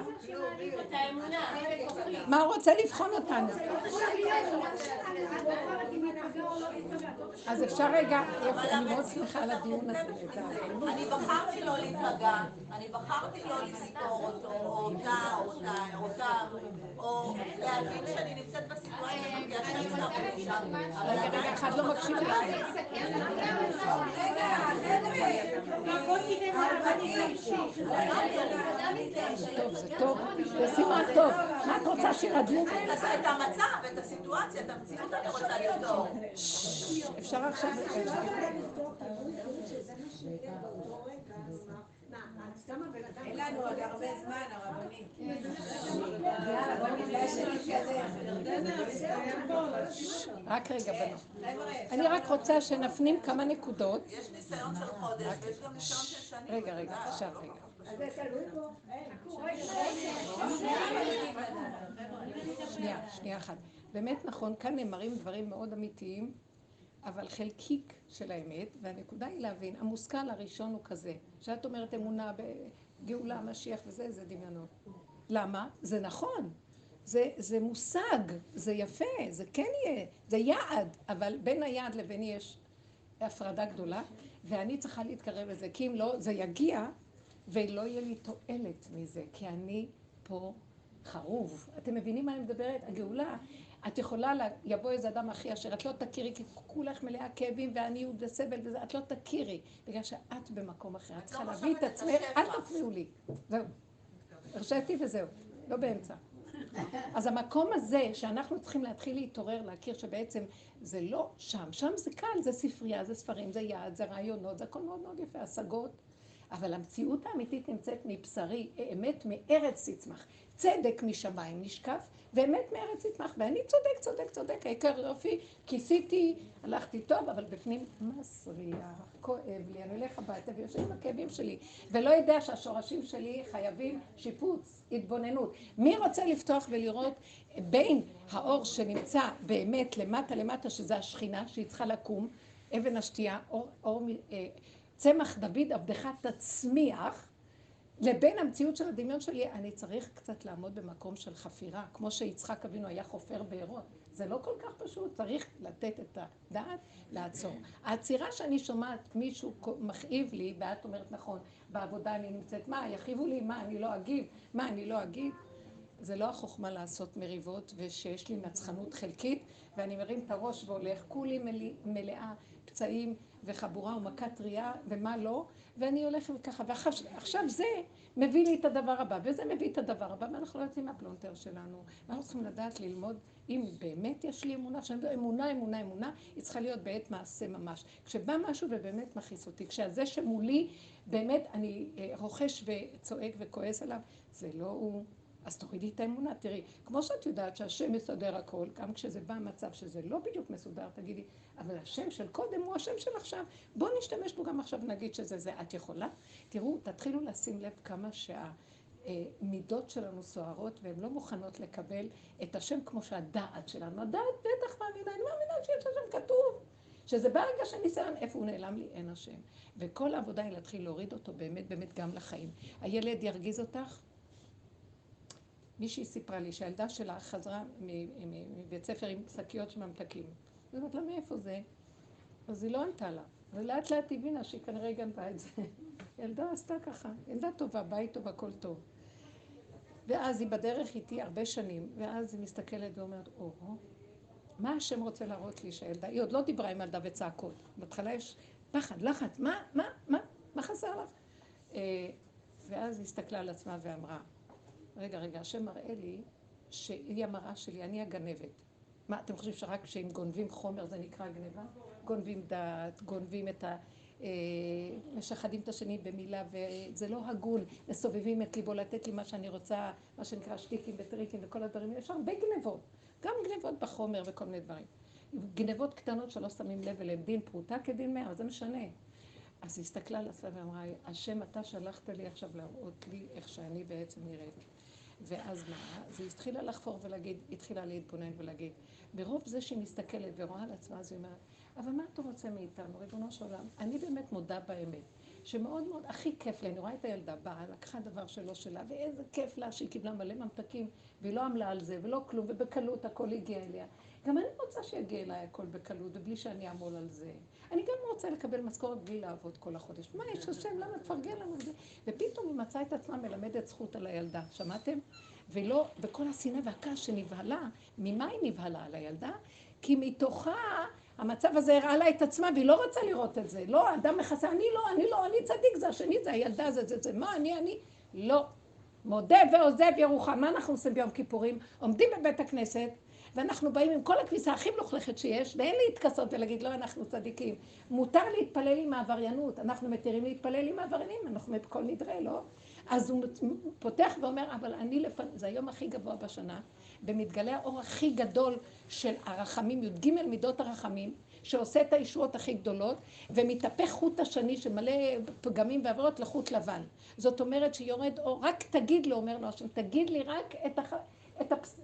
מה הוא רוצה לבחון אותנו? אז אפשר רגע, אני מאוד שמחה על הדיון הזה. אני בחרתי לא להיפגע, אני בחרתי לא לסתור אותו, או אותה, או אותה, או אותה, או להבין שאני נמצאת בסיטואציה כי השם שם שם. אבל רגע, רגע, עדיין אחד לא מקשיב לך. טוב, זה טוב, זה סימן טוב. מה את רוצה שירדמו? את המצב, את הסיטואציה, את המציאות אני רוצה לפתור. אפשר עכשיו... אין לנו עוד הרבה זמן, הרבנית. רק רגע, בנות. אני רק רוצה שנפנים כמה נקודות. יש ניסיון של חודש, ויש גם ניסיון של שנים. רגע, רגע, עכשיו רגע. זה תלוי בו. שנייה, שנייה אחת. באמת נכון, כאן נאמרים דברים מאוד אמיתיים, אבל חלקיק של האמת, והנקודה היא להבין, המושכל הראשון הוא כזה, שאת אומרת אמונה בגאולה, משיח וזה, זה דמיונות. למה? זה נכון. זה, זה מושג, זה יפה, זה כן יהיה, זה יעד, אבל בין היעד לביני יש הפרדה גדולה, ואני צריכה להתקרב לזה, כי אם לא, זה יגיע, ולא יהיה לי תועלת מזה, כי אני פה חרוב. אתם מבינים מה אני מדברת? הגאולה, את יכולה, לה, יבוא איזה אדם אחי אשר את לא תכירי, כי כולך מלאה כאבים ועניות וסבל וזה, את לא תכירי, בגלל שאת במקום אחר. את צריכה לא להביא את עצמך. אל תפריעו לי. זהו. הרשיתי וזהו, לא באמצע. אז המקום הזה שאנחנו צריכים להתחיל להתעורר, להכיר שבעצם זה לא שם, שם זה קל, זה ספרייה, זה ספרים, זה יעד, זה רעיונות, זה הכל מאוד מאוד יפה, השגות, אבל המציאות האמיתית נמצאת מבשרי, אמת מארץ תצמח, צדק משמיים נשקף, ואמת מארץ תצמח, ואני צודק, צודק, צודק, העיקר יופי, כיסיתי, הלכתי טוב, אבל בפנים מסריח, כואב לי, אני הולך הביתה ויושב עם הכאבים שלי, ולא יודע שהשורשים שלי חייבים שיפוץ, התבוננות. מי רוצה לפתוח ולראות בין האור שנמצא באמת למטה למטה, שזה השכינה, שהיא צריכה לקום, אבן השתייה, אור, אור, אה, צמח דוד עבדך תצמיח, לבין המציאות של הדמיון שלי, אני צריך קצת לעמוד במקום של חפירה, כמו שיצחק אבינו היה חופר בארות. זה לא כל כך פשוט, צריך לתת את הדעת, לעצור. העצירה שאני שומעת, מישהו מכאיב לי, ואת אומרת נכון, בעבודה אני נמצאת, מה, יכאיבו לי, מה, אני לא אגיב, מה, אני לא אגיד? זה לא החוכמה לעשות מריבות, ושיש לי נצחנות חלקית, ואני מרים את הראש והולך, כולי מלא, מלאה פצעים וחבורה ומכה טריה, ומה לא, ואני הולכת ככה, ועכשיו זה מביא לי את הדבר הבא, וזה מביא את הדבר הבא, ואנחנו לא יוצאים מהפלונטר שלנו. אנחנו צריכים לדעת ללמוד, אם באמת יש לי אמונה, כשאני מדבר אמונה, אמונה, אמונה, היא צריכה להיות בעת מעשה ממש. כשבא משהו ובאמת מכעיס אותי, כשהזה שמולי, באמת אני אה, רוכש וצועק וכועס עליו, זה לא הוא. אז תורידי את האמונה, תראי, כמו שאת יודעת שהשם מסדר הכל, גם כשזה בא מצב שזה לא בדיוק מסודר, תגידי, אבל השם של קודם הוא השם של עכשיו, בואו נשתמש בו גם עכשיו, נגיד שזה זה. את יכולה? תראו, תתחילו לשים לב כמה שהמידות שלנו סוערות, והן לא מוכנות לקבל את השם כמו שהדעת שלנו. הדעת בטח מאמינה, אני מאמינה שיש השם כתוב. שזה ברגע של ניסיון, איפה הוא נעלם לי, אין השם. וכל העבודה היא להתחיל להוריד אותו באמת, באמת גם לחיים. הילד ירגיז אותך, מישהי סיפרה לי שהילדה שלה חזרה מבית ספר עם שקיות של ממתקים. היא אומרת לה, מאיפה זה? אז היא לא ענתה לה. ולאט לאט הבינה שהיא כנראה גנבה את זה. [laughs] ילדה עשתה ככה, ילדה טובה, בית טוב, הכל טוב. ואז היא בדרך איתי הרבה שנים, ואז היא מסתכלת ואומרת, או, מה השם רוצה להראות לי שהילדה, היא עוד לא דיברה עם ילדה וצעקות. בהתחלה יש פחד, לחץ, מה, מה, מה, מה חסר לך? ואז היא הסתכלה על עצמה ואמרה, רגע, רגע, השם מראה לי שהיא המראה שלי, אני הגנבת. מה, אתם חושבים שרק כשהם גונבים חומר זה נקרא גניבה? גונבים דעת, גונבים את ה... משחדים את השני במילה, וזה לא הגון, מסובבים את ליבו לתת לי מה שאני רוצה, מה שנקרא שטיקים וטריקים וכל הדברים, יש הרבה גנבות, גם גנבות בחומר וכל מיני דברים. גנבות קטנות שלא שמים לב אליהן, דין פרוטה כדין מאה, זה משנה. אז היא הסתכלה על עצמה ואמרה, השם, אתה שלחת לי עכשיו להראות לי איך שאני בעצם נראית. ואז מה? אז היא התחילה לחפור ולהגיד, התחילה להתבונן ולהגיד, ברוב זה שהיא מסתכלת ורואה על עצמה, אז היא אומרת, אבל מה אתה רוצה מאיתנו, ריבונו של עולם? אני באמת מודה באמת, שמאוד מאוד, הכי כיף לי, אני רואה את הילדה באה, לקחה דבר שלא שלה, ואיזה כיף לה שהיא קיבלה מלא ממתקים, והיא לא עמלה על זה, ולא כלום, ובקלות הכל הגיע אליה. גם אני רוצה שיגיע אליי הכל בקלות, ובלי שאני אעמול על זה. אני גם רוצה לקבל משכורת בלי לעבוד כל החודש. מה יש השם, למה תפרגן לנו את זה? ופתאום היא מצאה את עצמה מלמדת זכות על הילדה, שמעתם? ולא, בכל השנאה והכעס שנבהלה, ממה היא נבהלה על הילדה? כי מתוכה המצב הזה הראה לה את עצמה והיא לא רוצה לראות את זה. לא, אדם מכסה, אני לא, אני לא, אני צדיק, זה השני, זה הילדה, זה זה זה, מה אני, אני? לא. מודה ועוזב ירוחם. מה אנחנו עושים ביום כיפורים? עומדים בבית הכנסת, ואנחנו באים עם כל הכביסה הכי מלוכלכת שיש, ואין להתכסות ולהגיד, לא, אנחנו צדיקים. מותר להתפלל עם העבריינות, אנחנו מתירים להתפלל עם העבריינים, אנחנו בכל נדרי, לא? אז הוא פותח ואומר, אבל אני לפני, זה היום הכי גבוה בשנה, במתגלה האור הכי גדול של הרחמים, י"ג מידות הרחמים, שעושה את הישועות הכי גדולות, ומתהפך חוט השני שמלא פגמים ועבירות לחוט לבן. זאת אומרת שיורד אור, רק תגיד לו, אומר לו השם, תגיד לי רק את, הח...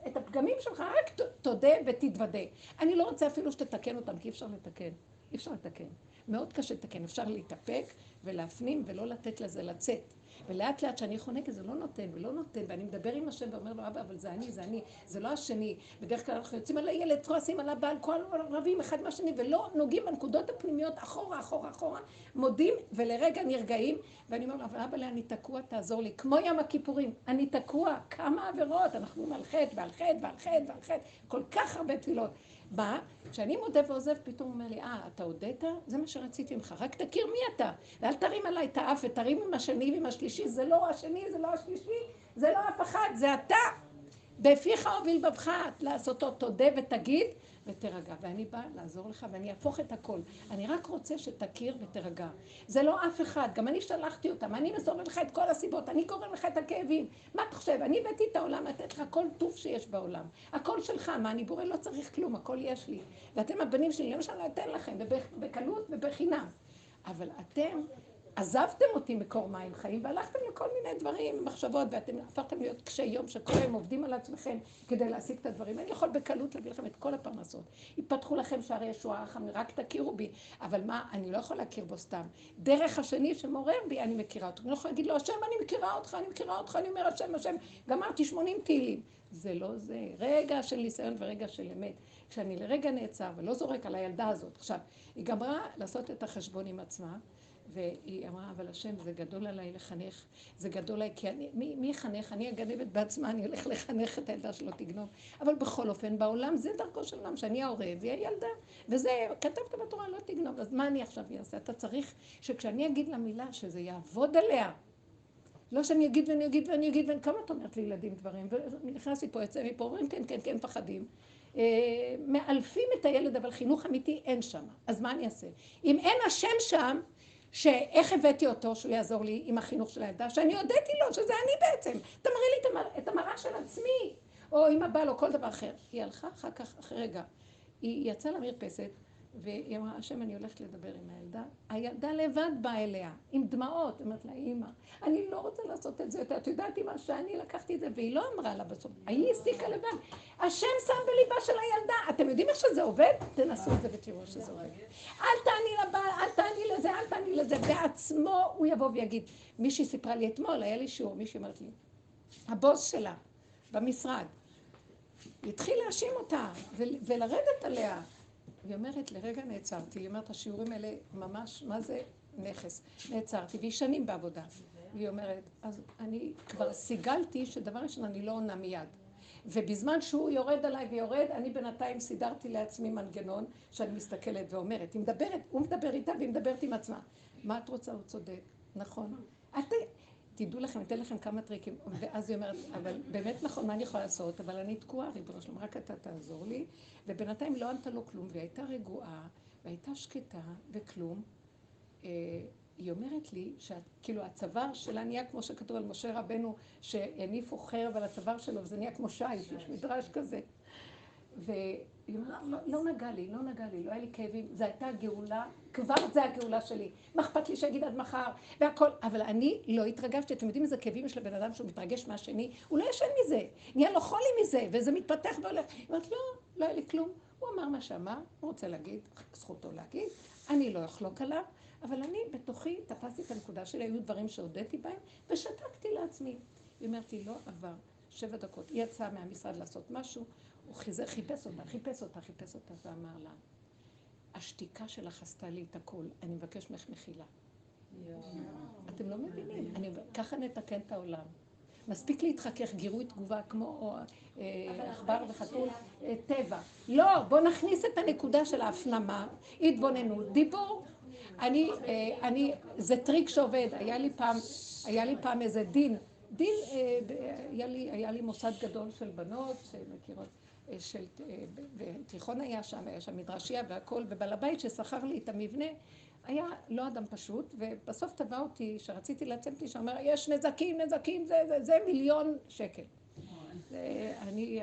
את, הפגמים שלך, רק תודה ותתוודה. אני לא רוצה אפילו שתתקן אותם, כי אי אפשר לתקן. אי אפשר לתקן. מאוד קשה לתקן, אפשר להתאפק ולהפנים ולא לתת לזה לצאת. ולאט לאט שאני חונקת זה לא נותן ולא נותן, ואני מדבר עם השם ואומר לו, אבא, אבל זה אני, זה אני, זה לא השני. בדרך כלל אנחנו יוצאים על הילד, כועסים על הבעל, כל רבים אחד מהשני, ולא נוגעים בנקודות הפנימיות אחורה, אחורה, אחורה, מודים, ולרגע נרגעים, ואני אומר לו, אבל אבא, אני תקוע, תעזור לי. כמו ים הכיפורים, אני תקוע, כמה עבירות, אנחנו על חטא ועל חטא ועל חטא ועל חטא, כל כך הרבה תפילות. מה? כשאני מודה ועוזב, פתאום הוא אומר לי, אה, אתה הודית? זה מה שרציתי ממך, רק תכיר מי אתה. ואל תרים עליי את האף ותרים עם השני ועם השלישי, זה לא השני, זה לא השלישי, זה לא אף אחד, זה אתה. בפיך הוביל בבך לעשותו, תודה ותגיד ותרגע. ואני באה לעזור לך ואני אהפוך את הכל. אני רק רוצה שתכיר ותרגע. זה לא אף אחד, גם אני שלחתי אותם, אני מסובב לך את כל הסיבות, אני גורם לך את הכאבים. מה אתה חושב? אני הבאתי את העולם לתת לך כל טוב שיש בעולם. הכל שלך, מה אני בורא? לא צריך כלום, הכל יש לי. ואתם הבנים שלי, למשל לא אתן לכם, בקלות ובחינם. אבל אתם עזבתם אותי מקור מים חיים והלכתם לכל מיני דברים, מחשבות, ואתם הפכתם להיות קשי יום שכל היום עובדים על עצמכם כדי להשיג את הדברים. אני יכול בקלות להביא לכם את כל הפרנסות. יפתחו לכם שערי ישועה רחמים, רק תכירו בי. אבל מה, אני לא יכולה להכיר בו סתם. דרך השני שמעורר בי, אני מכירה אותו. אני לא יכולה להגיד לו, השם, אני מכירה אותך, אני מכירה אותך, אני אומר, השם, השם, גמרתי 80 תהילים. זה לא זה. רגע של ניסיון ורגע של אמת. כשאני לרגע נעצר ולא זורק על הילדה הזאת. עכשיו, היא גמרה לעשות את החשבון עם עצמה. והיא אמרה, אבל השם, זה גדול עליי לחנך, זה גדול עליי, כי אני, מי, מי יחנך? אני הגנבת בעצמה, אני הולך לחנך את הילדה שלא תגנוב. אבל בכל אופן, בעולם זה דרכו של עולם, שאני ההורה והיא הילדה. וזה, כתבת בתורה, לא תגנוב, אז מה אני עכשיו אעשה? אתה צריך שכשאני אגיד לה מילה, שזה יעבוד עליה. לא שאני אגיד ואני אגיד ואני אגיד, ואני כמה את אומרת לילדים דברים, ונכנסתי פה, יוצא מפה, אומרים כן, כן, כן, מפחדים. אה, מאלפים את הילד, אבל חינוך אמיתי אין שם. אז מה אני אעשה? אם אין השם שם, שאיך הבאתי אותו שהוא יעזור לי עם החינוך של הילדה, שאני הודיתי לו שזה אני בעצם, תמרי לי את המראה של עצמי, או עם הבעל או כל דבר אחר. היא הלכה אחר כך, אחרי רגע, היא יצאה למרפסת, והיא אמרה, השם, אני הולכת לדבר עם הילדה. הילדה לבד באה אליה, עם דמעות. אומרת לה, אימא, אני לא רוצה לעשות את זה את יודעת, אימא, שאני לקחתי את זה, והיא לא אמרה לה בסוף, היא הסיקה לבד. השם שם בליבה של הילדה. אתם יודעים איך שזה עובד? תנסו את זה ותראו שזה עובד. אל תעני לבעל, אל תעני לזה, אל תעני לזה. בעצמו הוא יבוא ויגיד. מישהי סיפרה לי אתמול, היה לי שיעור, מישהי אמרת לי, הבוס שלה, במשרד, התחיל להאשים אותה ולרדת עליה. והיא אומרת, לרגע נעצרתי, היא אומרת, השיעורים האלה ממש, מה זה נכס? נעצרתי, והיא שנים בעבודה. והיא אומרת, אז אני כבר סיגלתי שדבר ראשון, אני לא עונה מיד. ובזמן שהוא יורד עליי ויורד, אני בינתיים סידרתי לעצמי מנגנון שאני מסתכלת ואומרת, היא מדברת, הוא מדבר איתה והיא מדברת עם עצמה. מה את רוצה? הוא צודק, נכון. את, תדעו לכם, אתן לכם כמה טריקים. ואז היא אומרת, אבל באמת נכון, מה אני יכולה לעשות? אבל אני תקועה, ריבונו שלום, רק אתה תעזור לי. ובינתיים לא ענתה לו כלום, והיא הייתה רגועה, והייתה שקטה, וכלום. אה, היא אומרת לי, שכאילו הצוואר שלה נהיה כמו שכתוב על משה רבנו, שהניפו חרב על הצוואר שלו, וזה נהיה כמו שיש, יש מדרש כזה. והיא אומרת, לא, לא נגע לי, לא נגע לי, לא היה לי כאבים, זו הייתה גאולה, כבר זה הגאולה שלי. מה אכפת לי שיגיד עד מחר, והכל, אבל אני לא התרגשתי, אתם יודעים איזה כאבים יש לבן אדם שהוא מתרגש מהשני? הוא לא ישן מזה, נהיה לו חולי מזה, וזה מתפתח והולך. היא אומרת, לא, לא היה לי כלום. הוא אמר מה שאמר, הוא רוצה להגיד, זכותו להגיד, אני לא אחלוק עליו, אבל אני בתוכי תפסתי את הנקודה שלי, היו דברים שהודיתי בהם, ושתקתי לעצמי. היא אומרת לי, לא עבר שבע דקות. היא יצאה מהמשרד לעשות משהו, הוא חיזר, חיפש אותה, חיפש אותה, חיפש אותה, ואמר לה, השתיקה שלך עשתה לי את הכל, אני מבקש ממך מחילה. אתם לא מבינים, אני, ככה נתקן את העולם. מספיק להתחכך, גירוי תגובה כמו אה, עכבר וחתול, אה, טבע. לא, בואו נכניס את הנקודה של ההפנמה, התבוננות, דיבור. אני, אה, אני, זה טריק שעובד, היה לי פעם, היה לי פעם איזה דין, דין, היה לי, היה לי מוסד גדול של בנות שמכירות, של, אה, בתיכון היה שם, היה שם מדרשייה והכל, ובעל הבית ששכר לי את המבנה, היה לא אדם פשוט, ובסוף תבע אותי, שרציתי לצאת לי, שאומר, יש נזקים, נזקים, זה, זה, זה מיליון שקל. אני,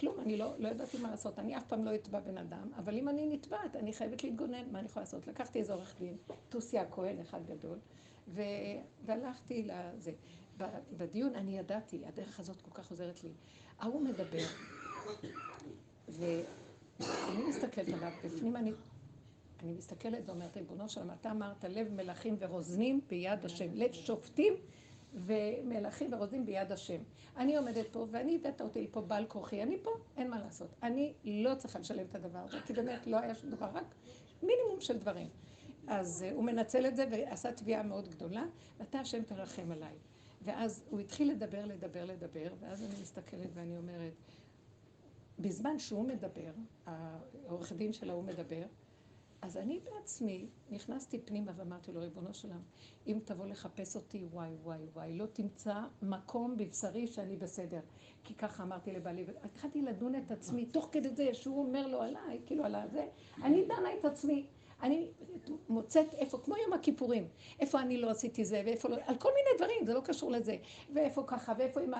כלום, אני לא, לא ידעתי מה לעשות, אני אף פעם לא אתבע בן אדם, אבל אם אני נתבעת, אני חייבת להתגונן, מה אני יכולה לעשות? לקחתי איזה עורך דין, טוסי הכהן, אחד גדול, ו... והלכתי לזה. בדיון אני ידעתי, הדרך הזאת כל כך עוזרת לי. ההוא מדבר, ואני מסתכלת עליו, בפנים אני, אני מסתכלת ואומרת, ריבונו שלום, אתה אמרת לב מלכים ורוזנים ביד השם, לב שופטים ומלכים ורוזנים ביד השם. אני עומדת פה, ואני הבאת אותי פה בעל כורחי, אני פה, אין מה לעשות. אני לא צריכה לשלם את הדבר הזה, כי באמת לא היה שום דבר, רק מינימום של דברים. אז uh, הוא מנצל את זה ועשה תביעה מאוד גדולה, ואתה השם תרחם עליי. ואז הוא התחיל לדבר, לדבר, לדבר, ואז אני מסתכלת ואני אומרת, בזמן שהוא מדבר, העורך דין שלו הוא מדבר, אז אני בעצמי נכנסתי פנימה ואמרתי לו, ריבונו שלם, אם תבוא לחפש אותי, וואי, וואי, וואי, לא תמצא מקום בבשרי שאני בסדר. כי ככה אמרתי לבעלי, והתחלתי לדון את עצמי, תוך כדי זה שהוא אומר לו עליי, כאילו על הזה, אני דנה את עצמי. אני מוצאת איפה, כמו יום הכיפורים, איפה אני לא עשיתי זה, ואיפה לא, על כל מיני דברים, זה לא קשור לזה. ואיפה ככה, ואיפה אם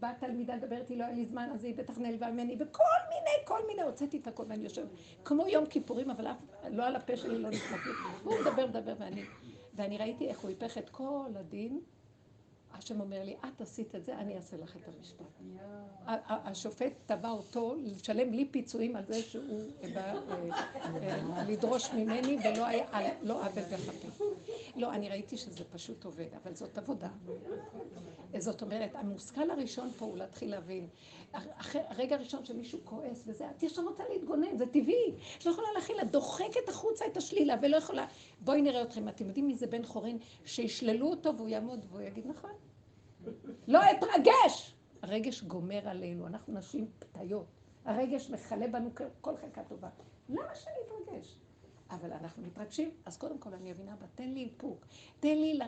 באה תלמידה לדבר איתי, לא היה לי זמן, אז היא בטח נעלבה ממני, וכל מיני, כל מיני, הוצאתי את הכל, ואני יושבת, כמו יום כיפורים, אבל אף, לא על הפה שלי לא נתקפתי. הוא מדבר, מדבר, ואני, ואני ראיתי איך הוא היפך את כל הדין. השם אומר לי, את עשית את זה, אני אעשה לך את המשפט. השופט תבע אותו לשלם לי פיצויים על זה שהוא בא אה, אה, לדרוש ממני ולא לא עוול בכפי. לא, אני ראיתי שזה פשוט עובד, אבל זאת עבודה. זאת אומרת, המושכל הראשון פה הוא להתחיל להבין. הרגע הראשון שמישהו כועס וזה, את ישר רוצה להתגונן, זה טבעי. את לא יכולה להכיל, את דוחקת החוצה את השלילה ולא יכולה... בואי נראה אתכם, אתם יודעים מי זה בן חורין? שישללו אותו והוא יעמוד והוא יגיד נכון. לא אתרגש! הרגש גומר עלינו, אנחנו נשים פתיות. הרגש מכלה בנו כל חלקה טובה. למה שאני אתרגש? אבל אנחנו מתרגשים, אז קודם כל אני מבינה, בה, תן לי איפוק. תן לי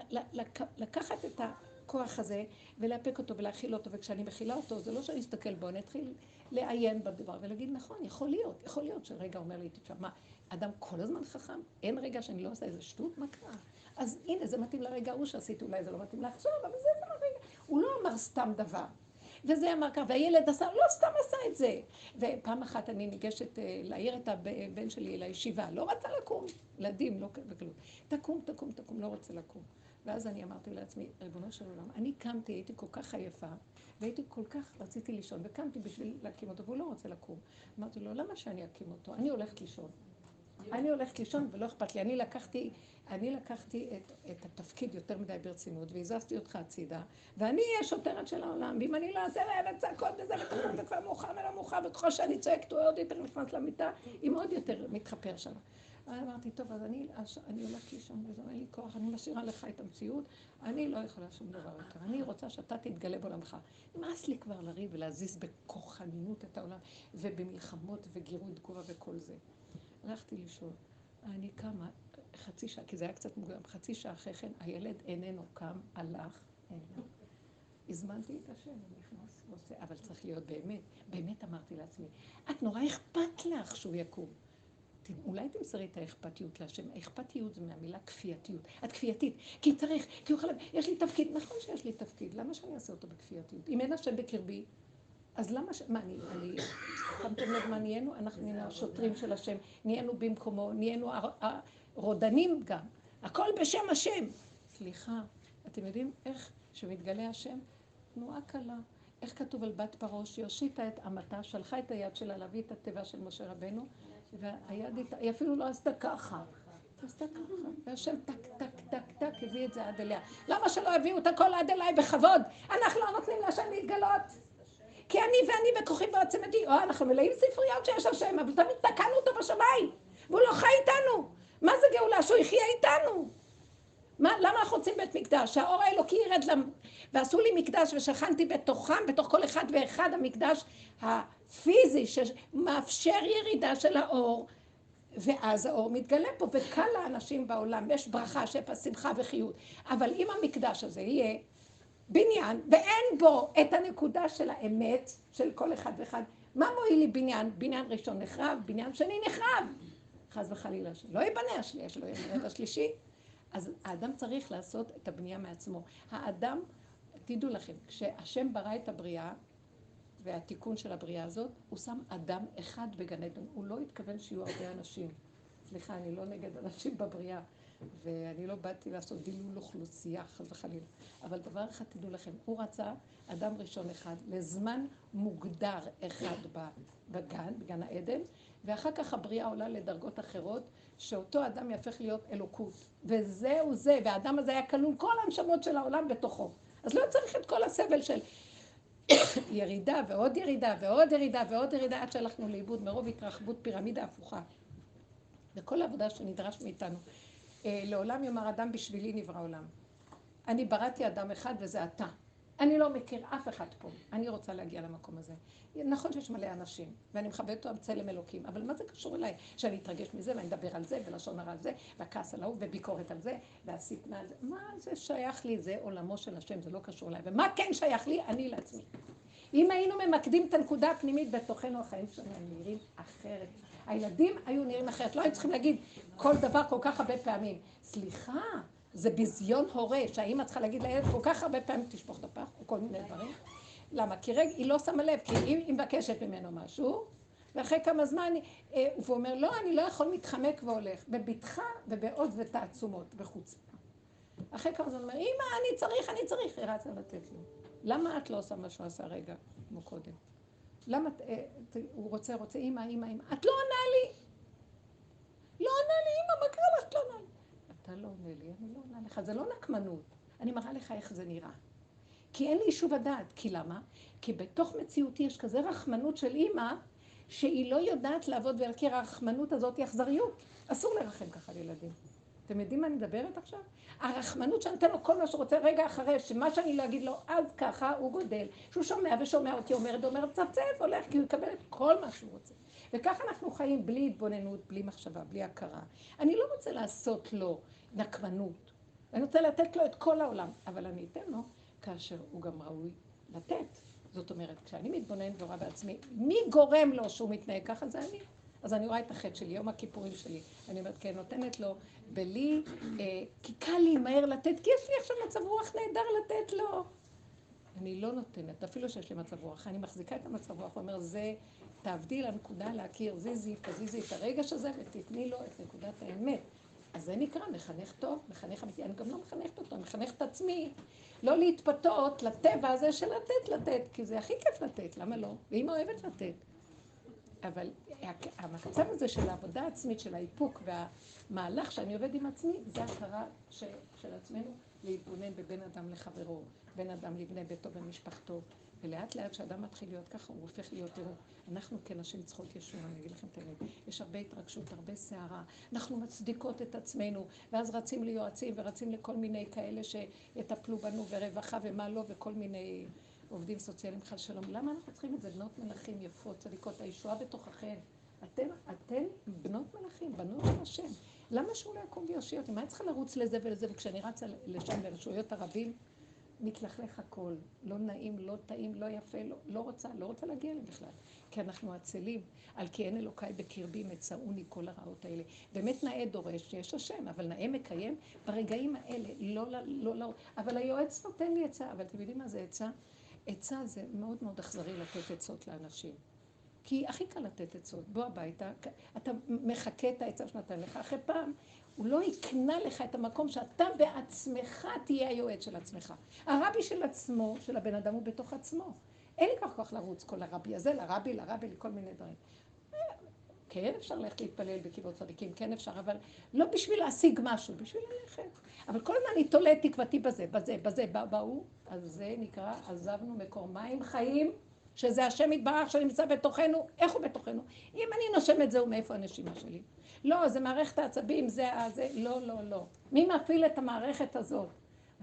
לקחת את הכוח הזה ולאפק אותו ולהכיל אותו, וכשאני מכילה אותו, זה לא שאני אסתכל בו, אני אתחיל לעיין בדבר ולהגיד, נכון, יכול להיות, יכול להיות שרגע אומר לי, תשמע, אדם כל הזמן חכם, אין רגע שאני לא עושה איזה שטות, מה קרה? אז הנה, זה מתאים לרגע ההוא שעשיתי, אולי זה לא מתאים לעכשיו, אבל זה זה הרגע. הוא לא אמר סתם דבר. וזה אמר ככה, והילד עשה, לא סתם עשה את זה. ופעם אחת אני ניגשת אה, להעיר את הבן שלי לישיבה, לא רצה לקום, ילדים, לא וכלום. תקום, תקום, תקום, לא רוצה לקום. ואז אני אמרתי לעצמי, ריבונו של עולם, אני קמתי, הייתי כל כך עייפה, והייתי כל כך, רציתי לישון, וקמתי בשביל להקים אותו, והוא לא רוצה לקום. אמרתי לו, למה שאני אקים אותו? אני הולכת לישון. אני הולכת לישון ולא אכפת לי. אני לקחתי, אני לקחתי את, את התפקיד יותר מדי ברצינות והזזתי אותך הצידה, ואני אהיה שוטרת של העולם, ואם אני לא אעשה להם את צעקות וזה, וככה זה כבר מאוחר ולא מאוחר, וככל שאני צועקת הוא עוד יותר נכנס למיטה, עם עוד יותר מתחפר שם. אמרתי, טוב, אז אני, אני הולכת לישון וזהו, אין לי כוח, אני משאירה לך את המציאות, אני לא יכולה שום דבר יותר. אני רוצה שאתה תתגלה בעולמך. נמאס לי כבר לריב ולהזיז בכוחניות את העולם, ובמלחמות וגירוי תגובה וכל זה. הלכתי לישון, אני קמה חצי שעה, כי זה היה קצת מוקדם, חצי שעה אחרי כן הילד איננו קם, הלך. הזמנתי את השם, הוא נכנס, ועושה, אבל צריך להיות באמת, באמת אמרתי לעצמי, את נורא אכפת לך שהוא יקום. אולי תמסרי את האכפתיות להשם. האכפתיות זה מהמילה כפייתיות. את כפייתית, כי צריך, כי הוא חלק, יש לי תפקיד, נכון שיש לי תפקיד, למה שאני אעשה אותו בכפייתיות? אם אין השם בקרבי, אז למה ש... מה, אני... שמתם לב מה נהיינו? אנחנו נהיינו השוטרים של השם, נהיינו במקומו, נהיינו הר- הרודנים גם. הכל בשם השם. סליחה, אתם יודעים איך שמתגלה השם? תנועה קלה. איך כתוב על בת פרעה שהושיטה את אמתה, שלחה את היד שלה להביא את התיבה של משה רבנו, והיד איתה, היא אפילו לא עשתה ככה. עשתה ככה, והשם טק, טק, טק, טק, הביא את זה עד אליה. למה שלא הביאו את הכל עד אליי בכבוד? אנחנו לא נותנים להשם להתגלות. כי אני ואני בכוחי ועוצמתי, או אנחנו מלאים ספריות שיש השם, אבל תמיד תקענו אותו בשמיים, והוא לא חי איתנו. מה זה גאולה? שהוא יחיה איתנו. מה, למה אנחנו רוצים בית מקדש? שהאור האלוקי ירד למ... ועשו לי מקדש ושכנתי בתוכם, בתוך כל אחד ואחד המקדש הפיזי שמאפשר ירידה של האור, ואז האור מתגלה פה, וקל לאנשים בעולם, יש ברכה, שפע, שמחה וחיות. אבל אם המקדש הזה יהיה בניין, ואין בו את הנקודה של האמת של כל אחד ואחד, מה מועיל לי בניין? בניין ראשון נחרב, בניין שני נחרב. חס וחלילה, שלא ייבנה השלישי, שלא ייבנה השלישי. אז האדם צריך לעשות את הבנייה מעצמו. האדם, תדעו לכם, כשהשם ברא את הבריאה, והתיקון של הבריאה הזאת, הוא שם אדם אחד בגן עדן. הוא לא התכוון שיהיו הרבה אנשים. סליחה, אני לא נגד אנשים בבריאה, ואני לא באתי לעשות דילול אוכלוסייה, חס וחלילה. אבל דבר אחד תדעו לכם, הוא רצה אדם ראשון אחד לזמן מוגדר אחד בגן, בגן העדן, ואחר כך הבריאה עולה לדרגות אחרות, שאותו אדם יהפך להיות אלוקות. וזהו זה, והאדם הזה היה כלול כל הנשמות של העולם בתוכו. אז לא צריך את כל הסבל של [coughs] ירידה ועוד ירידה ועוד ירידה ועוד ירידה עד שהלכנו לאיבוד מרוב התרחבות פירמידה הפוכה. וכל העבודה שנדרש מאיתנו. אה, לעולם יאמר אדם בשבילי נברא עולם. אני בראתי אדם אחד וזה אתה. אני לא מכיר אף אחד פה. אני רוצה להגיע למקום הזה. נכון שיש מלא אנשים, ואני מכבדת אותם צלם אלוקים, אבל מה זה קשור אליי? שאני אתרגש מזה ואני אדבר על זה, ולשון הרע על זה, והכעס על ההוא, וביקורת על זה, והשטנה על זה. מה זה שייך לי? זה עולמו של השם, זה לא קשור אליי. ומה כן שייך לי? אני לעצמי. אם היינו ממקדים את הנקודה הפנימית בתוכנו, החיים שלנו נראים אחרת. הילדים היו נראים אחרת. לא היו צריכים להגיד כל דבר כל כך הרבה פעמים. סליחה, זה ביזיון הורה, שהאימא צריכה להגיד לילד כל כך הרבה פעמים תשפוך את הפח, או כל מיני דברים. למה? כי רגע, היא לא שמה לב, כי היא, היא מבקשת ממנו משהו, ואחרי כמה זמן, אה, והוא אומר, לא, אני לא יכול, מתחמק והולך, בבטחה ובעוז ותעצומות, בחוצפה. אחרי כמה זמן אומר, אמא, אני צריך, אני צריך, היא רצה לתת לו. למה את לא עושה מה שהוא עשה רגע, כמו קודם? למה, אה, הוא רוצה, רוצה, אמא, אמא, אמא, את לא עונה לי. לא עונה לי, אמא, מה קרה לך? את לא עונה לי. אתה לא עונה לי, אני לא עונה לך. זה לא נקמנות. אני מראה לך איך זה נראה. כי אין לי יישוב הדעת. כי למה? כי בתוך מציאותי יש כזה רחמנות של אימא, שהיא לא יודעת לעבוד ולהכיר הרחמנות הזאת היא אכזריות. אסור לרחם ככה לילדים. אתם יודעים מה אני מדברת עכשיו? הרחמנות שאני נותן לו כל מה שהוא רוצה רגע אחרי, שמה שאני לא אגיד לו, אז ככה הוא גודל. שהוא שומע ושומע אותי אומרת, אומרת, צפצף, הולך, כי הוא יקבל את כל מה שהוא רוצה. וככה אנחנו חיים בלי התבוננות, בלי מחשבה, בלי הכרה. אני לא רוצה לעשות לו נקמנות. אני רוצה לתת לו את כל העולם, אבל אני אתן לו כאשר הוא גם ראוי לתת. זאת אומרת, כשאני מתבונן ורואה בעצמי, מי גורם לו שהוא מתנהג ככה? זה אני. אז אני רואה את החטא שלי, יום הכיפורים שלי. אני אומרת, כן, נותנת לו, בלי, אה, כי קל לי מהר לתת, כי יש לי עכשיו מצב רוח נהדר לתת לו. אני לא נותנת, אפילו שיש לי מצב רוח. אני מחזיקה את המצב רוח, ואומר, זה, תעבדי לנקודה להכיר, זיזי, תזיזי את הרגש הזה ותתני לו את נקודת האמת. אז זה נקרא מחנך טוב, מחנך אמיתי. אני גם לא מחנכת אותו, אני מחנכת את עצמי. לא להתפתות לטבע הזה של לתת, לתת, כי זה הכי כיף לתת, למה לא? ואמא אוהבת לתת. אבל המצב הזה של העבודה העצמית, של האיפוק והמהלך שאני עובד עם עצמי, זה הכרה ש, של עצמנו להתבונן בבין אדם לחברו, בין אדם לבני ביתו ומשפחתו. ולאט לאט כשאדם מתחיל להיות ככה, הוא הופך להיות, תראו, אנחנו כנשים צריכות ישועה, אני אגיד לכם את האמת. יש הרבה התרגשות, הרבה סערה. אנחנו מצדיקות את עצמנו, ואז רצים ליועצים ורצים לכל מיני כאלה שיטפלו בנו, ורווחה ומה לא, וכל מיני עובדים סוציאליים חס שלום. למה אנחנו צריכים את זה? בנות מלכים יפות, צדיקות, הישועה בתוככן. אתן, אתן בנות מלכים, בנות של השם. למה שהוא לא יקום ויושיע אותי? מה אני צריכה לרוץ לזה ולזה? וכשאני רצה לשם ברשויות ערבים, מתלכלך הכל, לא נעים, לא טעים, לא יפה, לא, לא רוצה, לא רוצה להגיע אליהם בכלל. כי אנחנו עצלים, על כי אין אלוקיי בקרבי מצאוני כל הרעות האלה. באמת נאה דורש, יש השם, אבל נאה מקיים ברגעים האלה, לא, לא, לא, לא. אבל היועץ נותן לי עצה, אבל אתם יודעים מה זה עצה? עצה זה מאוד מאוד אכזרי לתת עצות לאנשים. כי הכי קל לתת עצות. בוא הביתה, אתה מחכה את העצה שנתן לך. אחרי פעם, הוא לא יקנה לך את המקום שאתה בעצמך תהיה היועץ של עצמך. הרבי של עצמו, של הבן אדם, הוא בתוך עצמו. אין לי כבר כוח לרוץ כל הרבי הזה, לרבי, לרבי, לכל מיני דברים. כן אפשר ללכת להתפלל בקברות צדיקים, כן אפשר, אבל לא בשביל להשיג משהו, בשביל ללכת. אבל כל הזמן אני תולה את תקוותי בזה, בזה, בזה, בהוא, אז זה נקרא עזבנו מקור מים חיים, שזה השם יתברך שנמצא בתוכנו, איך הוא בתוכנו? אם אני נושמת זהו, מאיפה הנשימה שלי? לא, זה מערכת העצבים, זה ה... זה, לא, לא, לא. מי מפעיל את המערכת הזאת?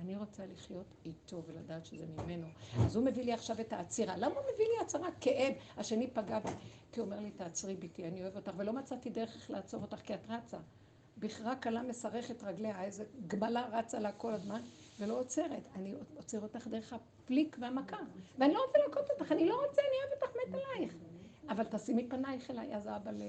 אני רוצה לחיות איתו ולדעת שזה ממנו. אז הוא מביא לי עכשיו את העצירה. למה הוא מביא לי הצהרה? כאב. השני פגע בי. כי הוא אומר לי, תעצרי ביתי, אני אוהב אותך, ולא מצאתי דרך איך לעצור אותך, כי את רצה. בכרה קלה מסרכת רגליה, איזה גמלה רצה לה כל הזמן, ולא עוצרת. אני עוצר אותך דרך הפליק והמכה. ואני לא רוצה להכות אותך, אני לא רוצה, אני אוהב אותך, מת עלייך. אבל תשימי פנייך אליי, אז אבא ל...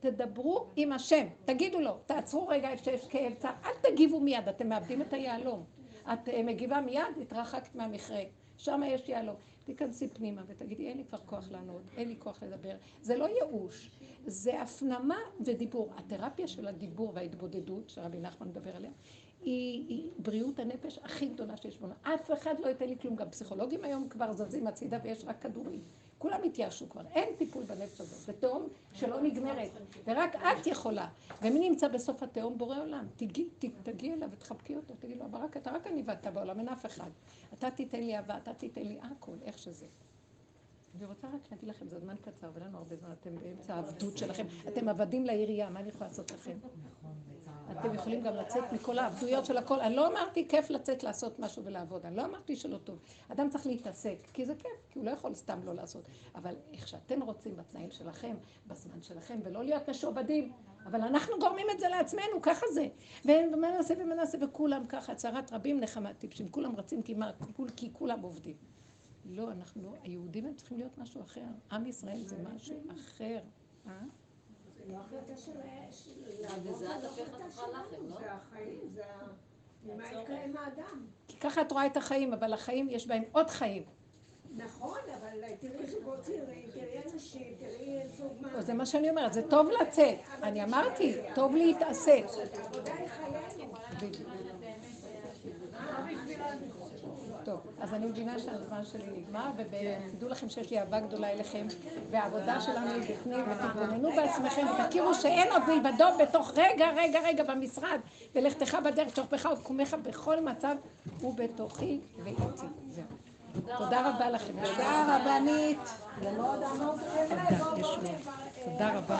תדברו עם השם, תגידו לו, תעצרו רגע איפה שיש כאב צער, אל תגיבו מיד, אתם מאבדים את היהלום. את אה, מגיבה מיד, התרחקת מהמכרה. שם יש יהלום. תיכנסי פנימה ותגידי, אין לי כבר כוח לענות, אין לי כוח לדבר. זה לא ייאוש, זה הפנמה ודיבור. התרפיה של הדיבור וההתבודדות, שרבי נחמן מדבר עליה, היא, היא בריאות הנפש הכי גדולה שיש בנו. אף אחד לא ייתן לי כלום. גם פסיכולוגים היום כבר זזים הצידה ויש רק כדורים. כולם התייאשו כבר, אין טיפול בנפש הזאת, זה תהום שלא נגמרת, ורק את יכולה. ומי נמצא בסוף התהום? בורא עולם. תגיעי תגיע אליו ותחבקי אותו, תגידי לו, אבל רק אתה רק אני ואתה בעולם, אין אף אחד. אתה תיתן לי אהבה, אתה תיתן לי הכל, איך שזה. אני רוצה רק להגיד לכם, זה זמן קצר, ואין לנו הרבה זמן, אתם באמצע העבדות שלכם, אתם עבדים לעירייה, מה אני יכולה לעשות לכם? אתם יכולים גם לצאת מכל העבדויות של הכל. אני לא אמרתי כיף לצאת לעשות משהו ולעבוד, אני לא אמרתי שלא טוב. אדם צריך להתעסק, כי זה כיף, כי הוא לא יכול סתם לא לעשות. אבל איך שאתם רוצים בתנאים שלכם, בזמן שלכם, ולא להיות משועבדים. אבל אנחנו גורמים את זה לעצמנו, ככה זה. ומה נעשה ומה נעשה, וכולם ככה, צרת רבים נחמת טיפשים. כולם רצים כי, מה, כי כולם עובדים. לא, אנחנו, היהודים הם צריכים להיות משהו אחר. עם ישראל זה משהו אחר. אה? זה לא החלטה של... וזה את הפך לך לחם, לא? זה החיים, זה ה... ממה יקרה עם האדם? כי ככה את רואה את החיים, אבל החיים יש בהם עוד חיים. נכון, אבל תראי זוגות צעירים, תראי אנשים, תראי זוג מה... לא, זה מה שאני אומרת, זה טוב לצאת. אני אמרתי, טוב להתעסק. העבודה היא חיינו. טוב, אז אני מבינה שהזמן שלי נגמר, ותדעו לכם שיש לי אהבה גדולה אליכם, והעבודה שלנו היא בפנים, ותתבוננו בעצמכם, ותכירו שאין עוד מלבדו בתוך רגע, רגע, רגע במשרד, ולכתך בדרך, תוכבך וקומך בכל מצב, ובתוכי ואיתי. זהו. תודה רבה לכם. תודה רבנית. זה מאוד עמוק. תודה רבה.